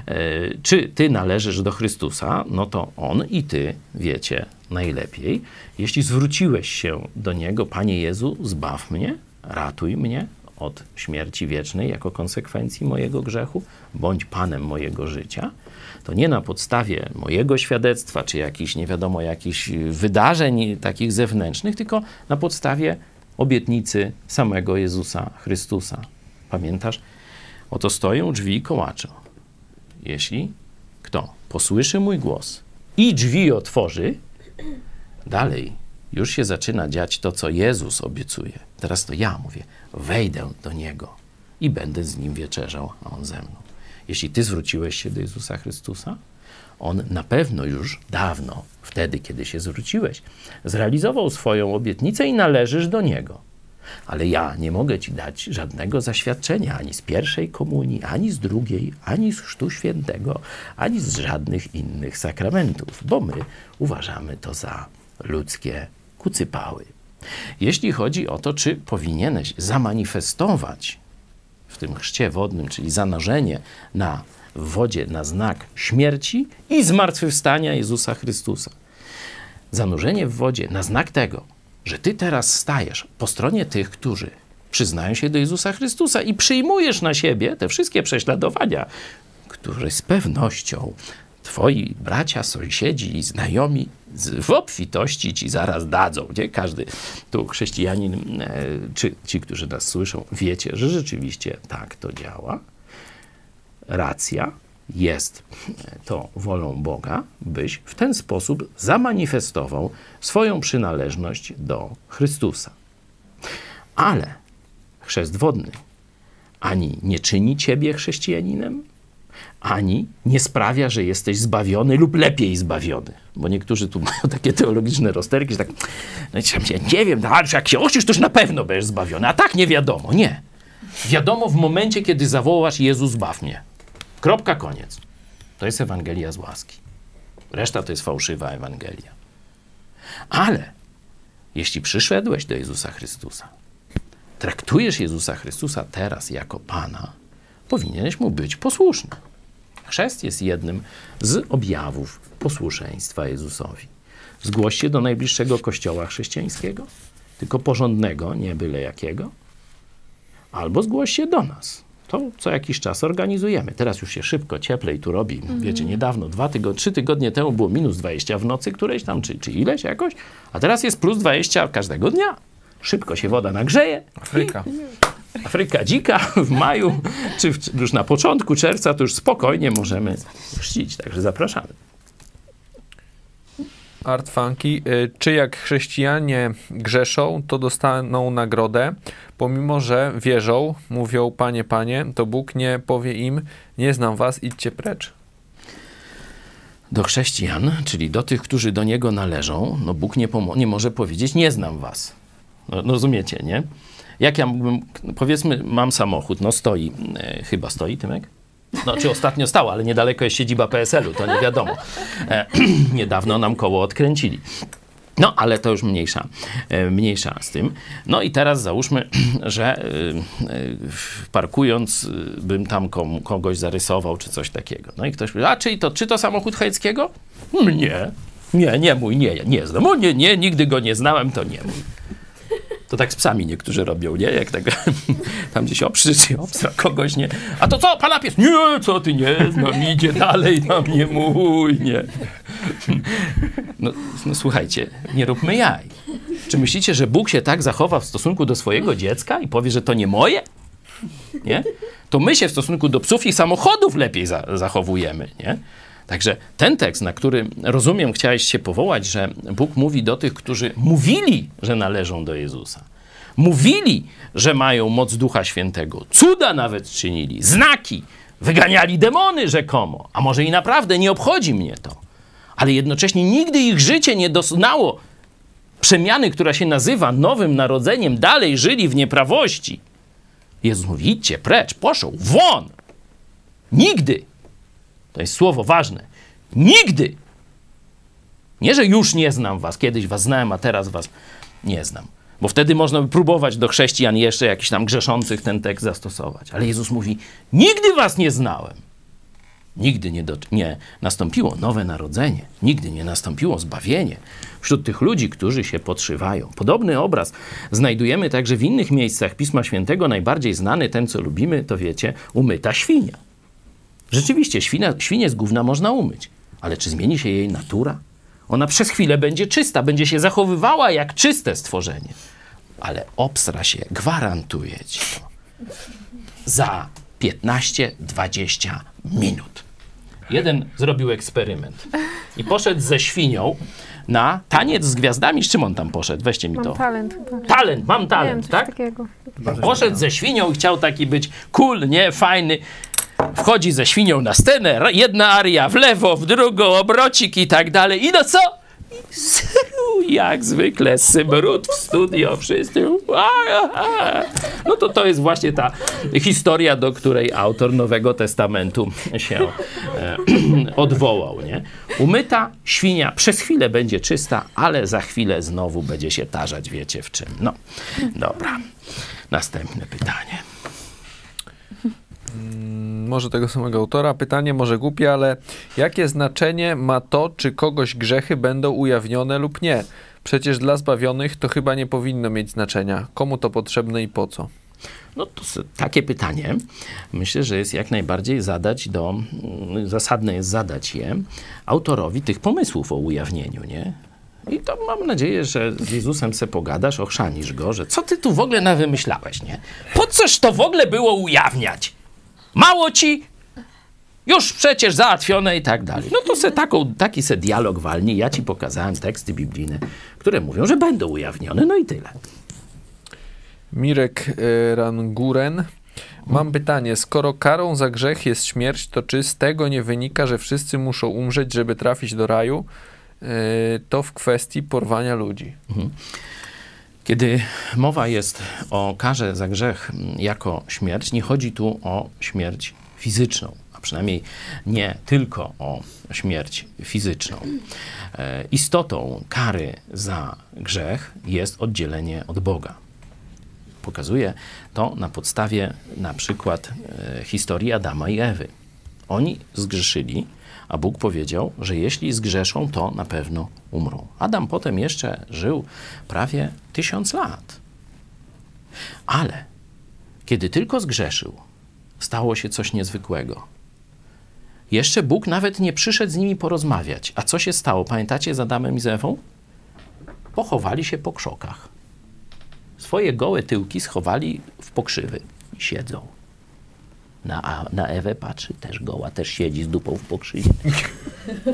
E, Czy ty należysz do Chrystusa, no to on i ty wiecie najlepiej. Jeśli zwróciłeś się do Niego, Panie Jezu, zbaw mnie, ratuj mnie od śmierci wiecznej jako konsekwencji mojego grzechu, bądź Panem mojego życia, to nie na podstawie mojego świadectwa, czy jakichś, nie wiadomo, jakichś wydarzeń takich zewnętrznych, tylko na podstawie obietnicy samego Jezusa Chrystusa. Pamiętasz? Oto stoją drzwi i kołaczą. Jeśli kto posłyszy mój głos i drzwi otworzy, dalej już się zaczyna dziać to, co Jezus obiecuje. Teraz to ja mówię, wejdę do Niego i będę z Nim wieczerzał, a On ze mną. Jeśli Ty zwróciłeś się do Jezusa Chrystusa, On na pewno już dawno, wtedy, kiedy się zwróciłeś, zrealizował swoją obietnicę i należysz do Niego. Ale ja nie mogę Ci dać żadnego zaświadczenia ani z pierwszej komunii, ani z drugiej, ani z Chrztu Świętego, ani z żadnych innych sakramentów, bo my uważamy to za ludzkie kucypały. Jeśli chodzi o to, czy powinieneś zamanifestować w tym chrzcie wodnym, czyli zanorzenie na wodzie na znak śmierci i zmartwychwstania Jezusa Chrystusa. Zanurzenie w wodzie na znak tego, że ty teraz stajesz po stronie tych, którzy przyznają się do Jezusa Chrystusa i przyjmujesz na siebie te wszystkie prześladowania, które z pewnością twoi bracia, sąsiedzi i znajomi w obfitości ci zaraz dadzą. Nie? Każdy tu chrześcijanin, e, czy ci, którzy nas słyszą, wiecie, że rzeczywiście tak to działa. Racja jest to wolą Boga, byś w ten sposób zamanifestował swoją przynależność do Chrystusa. Ale chrzest wodny ani nie czyni ciebie chrześcijaninem, ani nie sprawia, że jesteś zbawiony lub lepiej zbawiony. Bo niektórzy tu mają takie teologiczne rozterki, że tak, no ja nie wiem, no, jak się ochrzcisz, to już na pewno będziesz zbawiony. A tak nie wiadomo. Nie. Wiadomo w momencie, kiedy zawołasz Jezus, zbaw mnie. Kropka, koniec. To jest Ewangelia z łaski. Reszta to jest fałszywa Ewangelia. Ale jeśli przyszedłeś do Jezusa Chrystusa, traktujesz Jezusa Chrystusa teraz jako Pana, powinieneś mu być posłuszny. Chrzest jest jednym z objawów posłuszeństwa Jezusowi. Zgłoś się do najbliższego kościoła chrześcijańskiego, tylko porządnego, nie byle jakiego, albo zgłoś się do nas. To co jakiś czas organizujemy. Teraz już się szybko, cieplej tu robi. Wiecie, niedawno, dwa tygodnie, trzy tygodnie temu było minus 20 w nocy którejś tam, czy, czy ileś jakoś, a teraz jest plus 20 każdego dnia. Szybko się woda nagrzeje. Afryka. Afryka dzika w maju, czy w, już na początku czerwca, to już spokojnie możemy chrzcić. Także zapraszamy. Art Funky. Y, Czy jak chrześcijanie grzeszą, to dostaną nagrodę, pomimo że wierzą, mówią Panie, Panie, to Bóg nie powie im, nie znam was, idźcie precz. Do chrześcijan, czyli do tych, którzy do Niego należą, no Bóg nie, nie może powiedzieć, nie znam was. No rozumiecie, nie? Jak ja mógłbym, powiedzmy, mam samochód, no stoi, e, chyba stoi, Tymek? No, czy ostatnio stał, ale niedaleko jest siedziba PSL-u, to nie wiadomo. E, niedawno nam koło odkręcili. No, ale to już mniejsza, e, mniejsza z tym. No i teraz załóżmy, że e, e, parkując bym tam kogoś zarysował, czy coś takiego. No i ktoś mówi, a czy to, czy to samochód Chojeckiego? Nie, nie, nie mój, nie, nie znam. O, nie, nie, nigdy go nie znałem, to nie mój. To tak z psami niektórzy robią, nie? Jak tak tam gdzieś oprzyczy, obstra kogoś, nie? A to co, pana pies? Nie, co ty, nie znam, idzie dalej, tam nie mój, nie. No, no słuchajcie, nie róbmy jaj. Czy myślicie, że Bóg się tak zachowa w stosunku do swojego dziecka i powie, że to nie moje? Nie? To my się w stosunku do psów i samochodów lepiej za zachowujemy, nie? Także ten tekst, na który rozumiem, chciałeś się powołać, że Bóg mówi do tych, którzy mówili, że należą do Jezusa. Mówili, że mają moc Ducha Świętego. Cuda nawet czynili, znaki, wyganiali demony rzekomo. A może i naprawdę nie obchodzi mnie to. Ale jednocześnie nigdy ich życie nie doznało przemiany, która się nazywa nowym narodzeniem. Dalej żyli w nieprawości. Jezus mówi, idźcie precz, poszł, won. Nigdy to jest słowo ważne. Nigdy. Nie, że już nie znam was, kiedyś was znałem, a teraz was nie znam. Bo wtedy można by próbować do chrześcijan jeszcze jakichś tam grzeszących ten tekst zastosować. Ale Jezus mówi: Nigdy was nie znałem. Nigdy nie, do, nie nastąpiło nowe narodzenie, nigdy nie nastąpiło zbawienie wśród tych ludzi, którzy się podszywają. Podobny obraz znajdujemy także w innych miejscach Pisma Świętego. Najbardziej znany, ten co lubimy, to wiecie, umyta świnia. Rzeczywiście, świnia, świnię z gówna można umyć, ale czy zmieni się jej natura? Ona przez chwilę będzie czysta, będzie się zachowywała jak czyste stworzenie, ale obstra się, gwarantuję ci to, za 15-20 minut. Jeden zrobił eksperyment i poszedł ze świnią na taniec z gwiazdami. Z czym on tam poszedł? Weźcie mi Mam to. talent chyba. Talent, mam talent, wiem, coś tak? takiego. Poszedł ze świnią i chciał taki być cool, nie? Fajny. Wchodzi ze świnią na scenę, jedna aria w lewo, w drugą, obrocik i tak dalej. I no co? I sru, jak zwykle, smród w studio, wszyscy. No to to jest właśnie ta historia, do której autor Nowego Testamentu się e, odwołał, nie? Umyta świnia przez chwilę będzie czysta, ale za chwilę znowu będzie się tarzać, wiecie w czym. No, dobra. Następne pytanie. Może tego samego autora. Pytanie może głupie, ale jakie znaczenie ma to, czy kogoś grzechy będą ujawnione lub nie? Przecież dla zbawionych to chyba nie powinno mieć znaczenia. Komu to potrzebne i po co? No to takie pytanie myślę, że jest jak najbardziej zadać do, mm, zasadne jest zadać je autorowi tych pomysłów o ujawnieniu, nie? I to mam nadzieję, że z Jezusem se pogadasz, ochrzanisz go, że co ty tu w ogóle nawymyślałeś, nie? Po coż to w ogóle było ujawniać? Mało ci? Już przecież załatwione i tak dalej. No to se taką, taki se dialog walni. Ja ci pokazałem teksty biblijne, które mówią, że będą ujawnione, no i tyle. Mirek e, Ranguren. Mam pytanie, skoro karą za grzech jest śmierć, to czy z tego nie wynika, że wszyscy muszą umrzeć, żeby trafić do raju? E, To w kwestii porwania ludzi. Kiedy mowa jest o karze za grzech jako śmierć, nie chodzi tu o śmierć fizyczną, a przynajmniej nie tylko o śmierć fizyczną. E, Istotą kary za grzech jest oddzielenie od Boga. Pokazuje to na podstawie na przykład e, historii Adama i Ewy. Oni zgrzeszyli, a Bóg powiedział, że jeśli zgrzeszą, to na pewno umrą. Adam potem jeszcze żył prawie tysiąc lat. Ale kiedy tylko zgrzeszył, stało się coś niezwykłego. Jeszcze Bóg nawet nie przyszedł z nimi porozmawiać. A co się stało? Pamiętacie z Adamem i z Ewą? Pochowali się po krzokach. Swoje gołe tyłki schowali w pokrzywy i siedzą. Na, na Ewę patrzy, też goła, też siedzi z dupą w pokrzywie.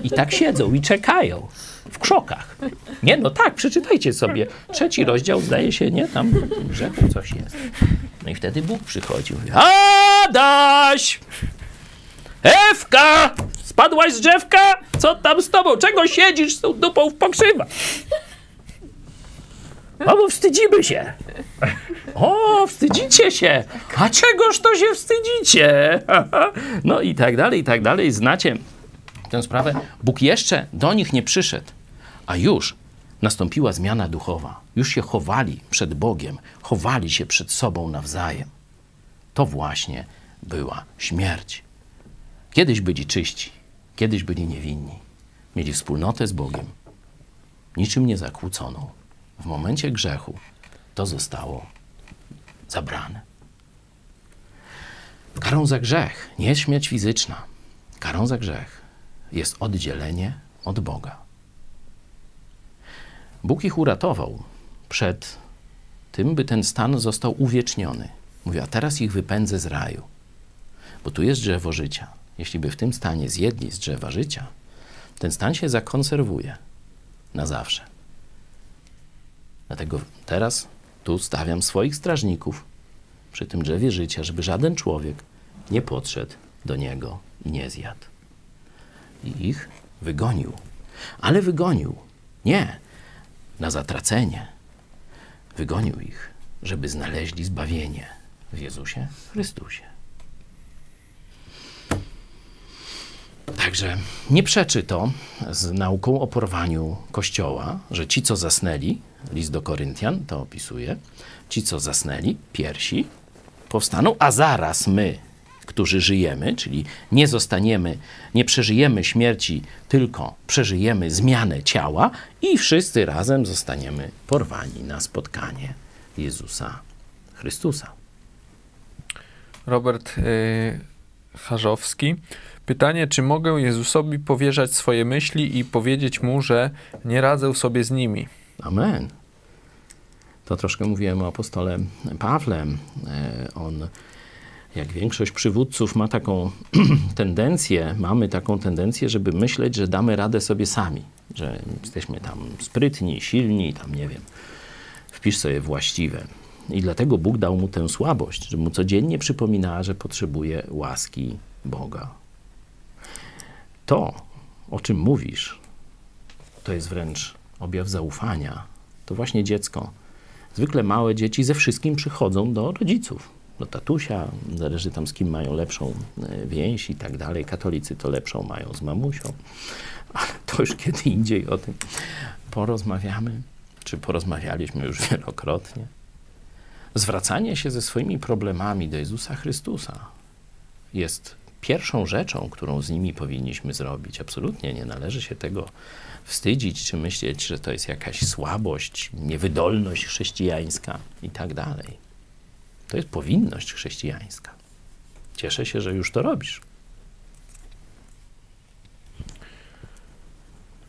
I tak siedzą i czekają w krzokach. Nie, no tak, przeczytajcie sobie. Trzeci rozdział, zdaje się, nie? Tam w grzechu coś jest. No i wtedy Bóg przychodzi. Mówi, Adaś! Ewka! Spadłaś z drzewka? Co tam z tobą? Czego siedzisz z tą dupą w pokrzywach? A bo wstydzimy się. O, wstydzicie się. A czegoż to się wstydzicie? No i tak dalej, i tak dalej. Znacie tę sprawę. Bóg jeszcze do nich nie przyszedł, a już nastąpiła zmiana duchowa. Już się chowali przed Bogiem, chowali się przed sobą nawzajem. To właśnie była śmierć. Kiedyś byli czyści, kiedyś byli niewinni. Mieli wspólnotę z Bogiem, niczym nie zakłóconą. W momencie grzechu to zostało zabrane. Karą za grzech nie śmierć fizyczna. Karą za grzech jest oddzielenie od Boga. Bóg ich uratował przed tym, by ten stan został uwieczniony. Mówi, a teraz ich wypędzę z raju, bo tu jest drzewo życia. Jeśli by w tym stanie zjedli z drzewa życia, ten stan się zakonserwuje na zawsze. Dlatego teraz tu stawiam swoich strażników przy tym drzewie życia, żeby żaden człowiek nie podszedł do niego i nie zjadł. I ich wygonił. Ale wygonił nie na zatracenie. Wygonił ich, żeby znaleźli zbawienie w Jezusie Chrystusie. Także nie przeczy to z nauką o porwaniu Kościoła, że ci, co zasnęli, list do Koryntian to opisuje, ci, co zasnęli, piersi, powstaną, a zaraz my, którzy żyjemy, czyli nie zostaniemy, nie przeżyjemy śmierci, tylko przeżyjemy zmianę ciała i wszyscy razem zostaniemy porwani na spotkanie Jezusa Chrystusa. Robert yy, Charzowski. Pytanie, czy mogę Jezusowi powierzać swoje myśli i powiedzieć mu, że nie radzę sobie z nimi? Amen. To troszkę mówiłem o apostole Pawle. E, on, jak większość przywódców, ma taką tendencję, mamy taką tendencję, żeby myśleć, że damy radę sobie sami, że jesteśmy tam sprytni, silni, tam nie wiem, wpisz sobie właściwe. I dlatego Bóg dał mu tę słabość, że mu codziennie przypominała, że potrzebuje łaski Boga. To, o czym mówisz, to jest wręcz objaw zaufania. To właśnie dziecko. Zwykle małe dzieci ze wszystkim przychodzą do rodziców, do tatusia, zależy tam z kim mają lepszą e, więź i tak dalej. Katolicy to lepszą mają z mamusią, ale to już kiedy indziej o tym porozmawiamy, czy porozmawialiśmy już wielokrotnie. Zwracanie się ze swoimi problemami do Jezusa Chrystusa jest pierwszą rzeczą, którą z nimi powinniśmy zrobić. Absolutnie nie należy się tego wstydzić, czy myśleć, że to jest jakaś słabość, niewydolność chrześcijańska i tak dalej. To jest powinność chrześcijańska. Cieszę się, że już to robisz.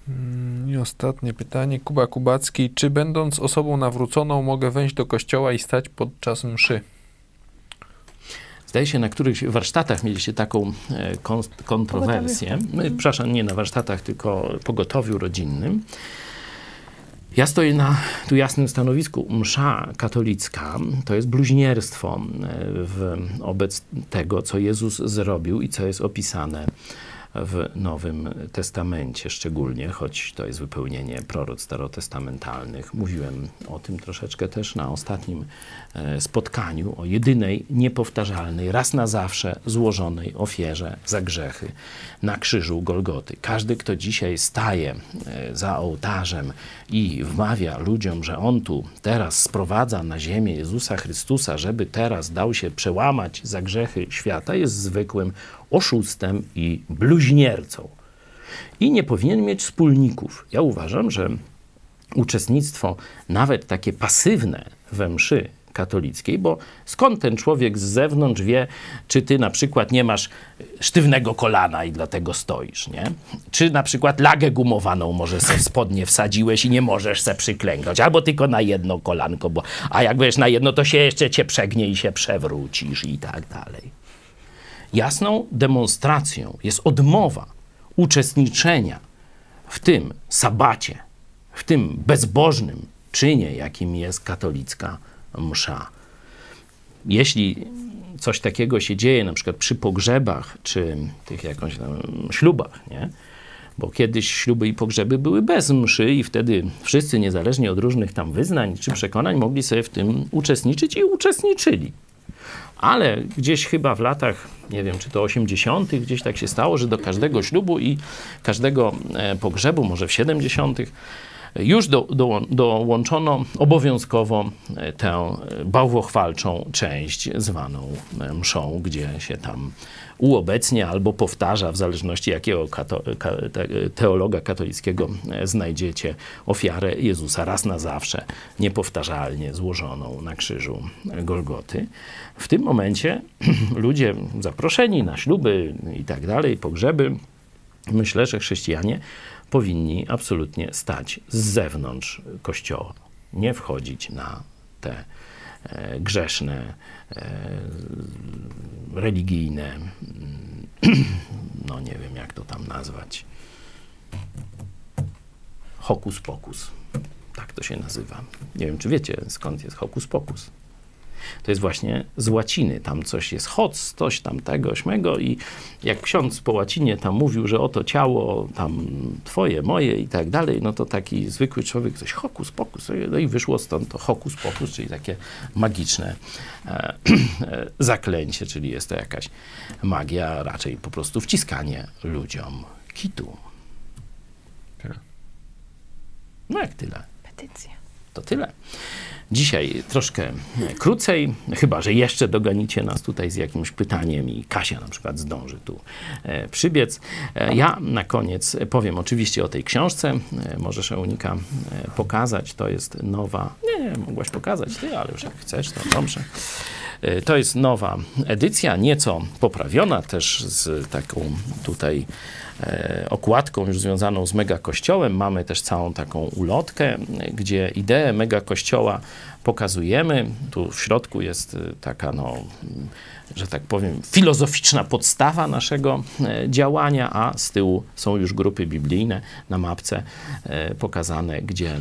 Mm, I ostatnie pytanie. Kuba Kubacki. Czy będąc osobą nawróconą mogę wejść do kościoła i stać podczas mszy? Zdaje się, na których warsztatach mieliście taką e, kontrowersję. My, przepraszam, nie na warsztatach, tylko pogotowiu rodzinnym. Ja stoję na tu jasnym stanowisku. Msza katolicka to jest bluźnierstwo wobec tego, co Jezus zrobił i co jest opisane w Nowym Testamencie szczególnie, choć to jest wypełnienie proroc starotestamentalnych. Mówiłem o tym troszeczkę też na ostatnim e, spotkaniu, o jedynej, niepowtarzalnej, raz na zawsze złożonej ofierze za grzechy na krzyżu Golgoty. Każdy, kto dzisiaj staje e, za ołtarzem i wmawia ludziom, że on tu teraz sprowadza na ziemię Jezusa Chrystusa, żeby teraz dał się przełamać za grzechy świata, jest zwykłym oszustem i bluźniercą. I nie powinien mieć wspólników. Ja uważam, że uczestnictwo, nawet takie pasywne we mszy katolickiej, bo skąd ten człowiek z zewnątrz wie, czy ty na przykład nie masz sztywnego kolana i dlatego stoisz, nie? Czy na przykład lagę gumowaną może se spodnie wsadziłeś i nie możesz se przyklęknąć, albo tylko na jedno kolanko, bo, a jak będziesz na jedno, to się jeszcze cię przegnie i się przewrócisz i tak dalej. Jasną demonstracją jest odmowa uczestniczenia w tym sabacie, w tym bezbożnym czynie, jakim jest katolicka msza. Jeśli coś takiego się dzieje, na przykład przy pogrzebach, czy tych jakąś tam ślubach, nie? Bo kiedyś śluby i pogrzeby były bez mszy i wtedy wszyscy, niezależnie od różnych tam wyznań czy przekonań, mogli sobie w tym uczestniczyć i uczestniczyli. Ale gdzieś chyba w latach, nie wiem, czy to 80., gdzieś tak się stało, że do każdego ślubu i każdego e, pogrzebu, może w 70., już do, do, dołączono obowiązkowo tę bałwochwalczą część zwaną mszą, gdzie się tam uobecnia albo powtarza, w zależności jakiego kato, ka, teologa katolickiego znajdziecie, ofiarę Jezusa raz na zawsze, niepowtarzalnie złożoną na krzyżu Golgoty. W tym momencie ludzie zaproszeni na śluby i tak dalej, pogrzeby, myślę, że chrześcijanie powinni absolutnie stać z zewnątrz kościoła, nie wchodzić na te e, grzeszne, e, religijne, no nie wiem jak to tam nazwać, hokus pokus. Tak to się nazywa. Nie wiem, czy wiecie skąd jest hokus pokus to jest właśnie z łaciny. Tam coś jest hoc, coś tam tego, śmego i jak ksiądz po łacinie tam mówił, że oto ciało tam twoje, moje i tak dalej, no to taki zwykły człowiek coś hokus pokus, no i wyszło stąd to hokus pokus, czyli takie magiczne e, e, zaklęcie, czyli jest to jakaś magia, raczej po prostu wciskanie ludziom kitu. Tak. No jak tyle. Petycja. To tyle. Dzisiaj troszkę krócej, chyba że jeszcze doganicie nas tutaj z jakimś pytaniem i Kasia na przykład zdąży tu e, przybiec. E, ja na koniec powiem oczywiście o tej książce. E, możesz Eunika pokazać. To jest nowa. Nie, mogłaś pokazać ty, ale już jak chcesz, to dobrze. To jest nowa edycja, nieco poprawiona też z taką tutaj E, okładką już związaną z mega kościołem. Mamy też całą taką ulotkę, gdzie ideę mega kościoła pokazujemy. Tu w środku jest e, taka, no, że tak powiem, filozoficzna podstawa naszego e, działania, a z tyłu są już grupy biblijne na mapce pokazane, gdzie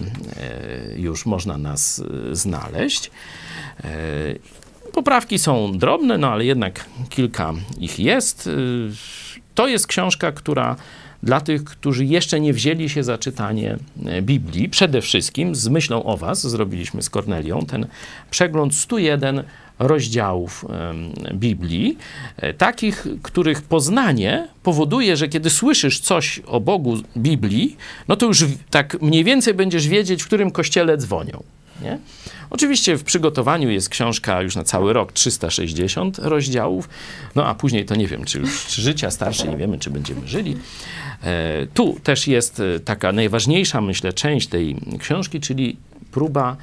już można nas znaleźć. Poprawki są drobne, no ale jednak kilka ich jest. To jest książka, która dla tych, którzy jeszcze nie wzięli się za czytanie e, Biblii, przede wszystkim z myślą o Was, zrobiliśmy z Kornelią ten przegląd 101 rozdziałów Biblii, e, takich, których poznanie powoduje, że kiedy słyszysz coś o Bogu Biblii, no to już tak mniej więcej będziesz wiedzieć, w którym kościele dzwonią. Nie? Oczywiście w przygotowaniu jest książka już na cały rok, 360 rozdziałów, no a później to nie wiem, czy już czy życia starsze, nie wiemy, czy będziemy żyli. E, tu też jest e, taka najważniejsza, myślę, część tej książki, czyli próba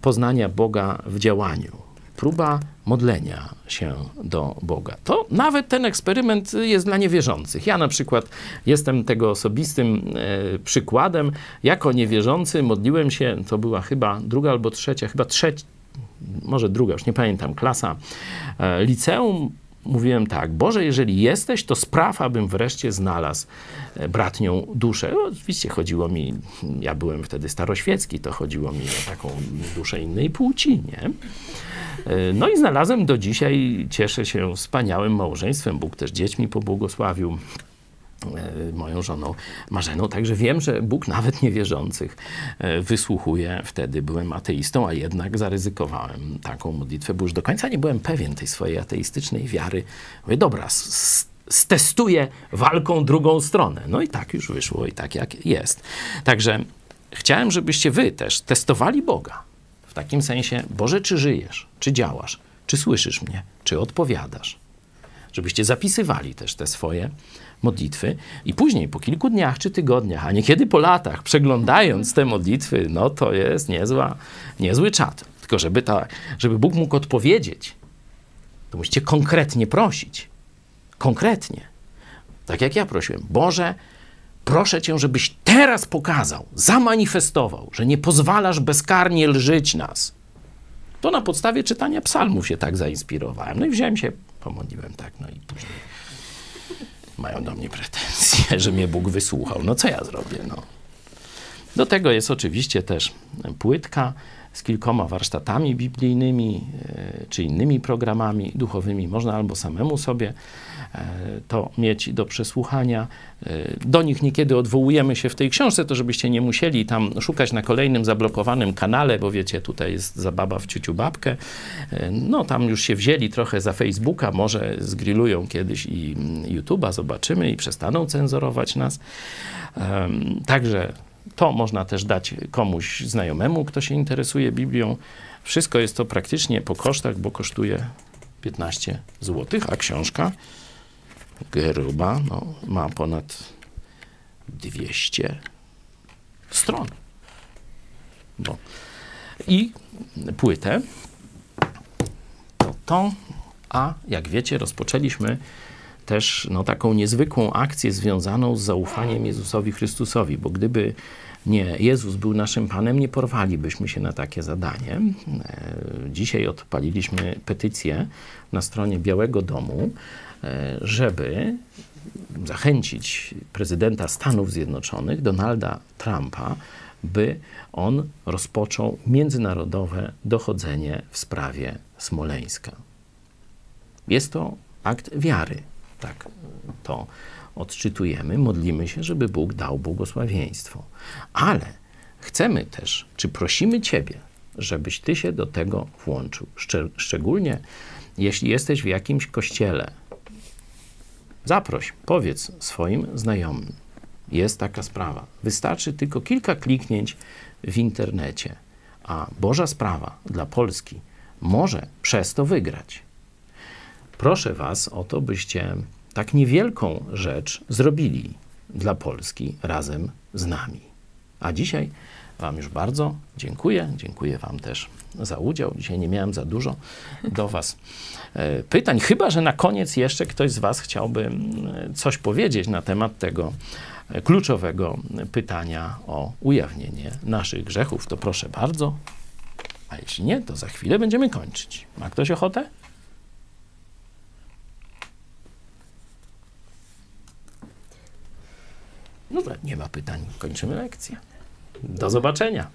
poznania Boga w działaniu próba modlenia się do Boga. To nawet ten eksperyment jest dla niewierzących. Ja na przykład jestem tego osobistym e, przykładem. Jako niewierzący modliłem się, to była chyba druga albo trzecia, chyba trzecia, może druga, już nie pamiętam, klasa e, liceum. Mówiłem tak, Boże, jeżeli jesteś, to spraw, abym wreszcie znalazł e, bratnią duszę. Oczywiście chodziło mi, ja byłem wtedy staroświecki, to chodziło mi o taką duszę innej płci, nie? E, no i znalazłem do dzisiaj, cieszę się wspaniałym małżeństwem. Bóg też dziećmi pobłogosławił moją żoną Marzeną. Także wiem, że Bóg nawet niewierzących e, wysłuchuje. Wtedy byłem ateistą, a jednak zaryzykowałem taką modlitwę, bo już do końca nie byłem pewien tej swojej ateistycznej wiary. Mówię, dobra, stestuję walką drugą stronę. No i tak już wyszło i tak jak jest. Także chciałem, żebyście wy też testowali Boga. W takim sensie, Boże, czy żyjesz, czy działasz, czy słyszysz mnie, czy odpowiadasz. Żebyście zapisywali też te swoje modlitwy i później, po kilku dniach czy tygodniach, a niekiedy po latach, przeglądając te modlitwy, no to jest niezła, niezły czat. Tylko żeby, ta, żeby Bóg mógł odpowiedzieć, to musicie konkretnie prosić. Konkretnie. Tak jak ja prosiłem. Boże, Proszę Cię, żebyś teraz pokazał, zamanifestował, że nie pozwalasz bezkarnie lżyć nas. To na podstawie czytania psalmów się tak zainspirowałem. No i wziąłem się, pomodliłem tak, no i później mają do mnie pretensje, że mnie Bóg wysłuchał. No co ja zrobię, no. Do tego jest oczywiście też płytka z kilkoma warsztatami biblijnymi e, czy innymi programami duchowymi. Można albo samemu sobie to mieć do przesłuchania. E, do nich niekiedy odwołujemy się w tej książce, to żebyście nie musieli tam szukać na kolejnym zablokowanym kanale, bo wiecie, tutaj jest zababa w ciuciu babkę. No tam już się wzięli trochę za Facebooka, może zgrillują kiedyś i YouTube'a, zobaczymy i przestaną cenzurować nas. Także to można też dać komuś znajomemu, kto się interesuje Biblią. Wszystko jest to praktycznie po kosztach, bo kosztuje 15 zł, a książka gruba no, ma ponad 200 stron. No. I płytę to tą, a jak wiecie, rozpoczęliśmy też no, taką niezwykłą akcję związaną z zaufaniem Jezusowi Chrystusowi, bo gdyby nie Jezus był naszym Panem, nie porwalibyśmy się na takie zadanie. E, dzisiaj odpaliliśmy petycję na stronie Białego Domu, żeby zachęcić prezydenta Stanów Zjednoczonych, Donalda Trumpa, by on rozpoczął międzynarodowe dochodzenie w sprawie Smoleńska. Jest to akt wiary, tak to odczytujemy, modlimy się, żeby Bóg dał błogosławieństwo. Ale chcemy też, czy prosimy Ciebie, żebyś Ty się do tego włączył. Szczególnie jeśli jesteś w jakimś kościele. Zaproś, powiedz swoim znajomym. Jest taka sprawa. Wystarczy tylko kilka kliknięć w internecie, a Boża sprawa dla Polski może przez to wygrać. Proszę Was o to, byście tak niewielką rzecz zrobili dla Polski razem z nami. A dzisiaj Wam już bardzo dziękuję. Dziękuję Wam też za udział. Dzisiaj nie miałem za dużo do Was e, pytań, chyba że na koniec jeszcze ktoś z Was chciałby mm, coś powiedzieć na temat tego e, kluczowego pytania o ujawnienie naszych grzechów. To proszę bardzo. A jeśli nie, to za chwilę będziemy kończyć. Ma ktoś ochotę? No to nie ma pytań. Kończymy lekcję. Do zobaczenia.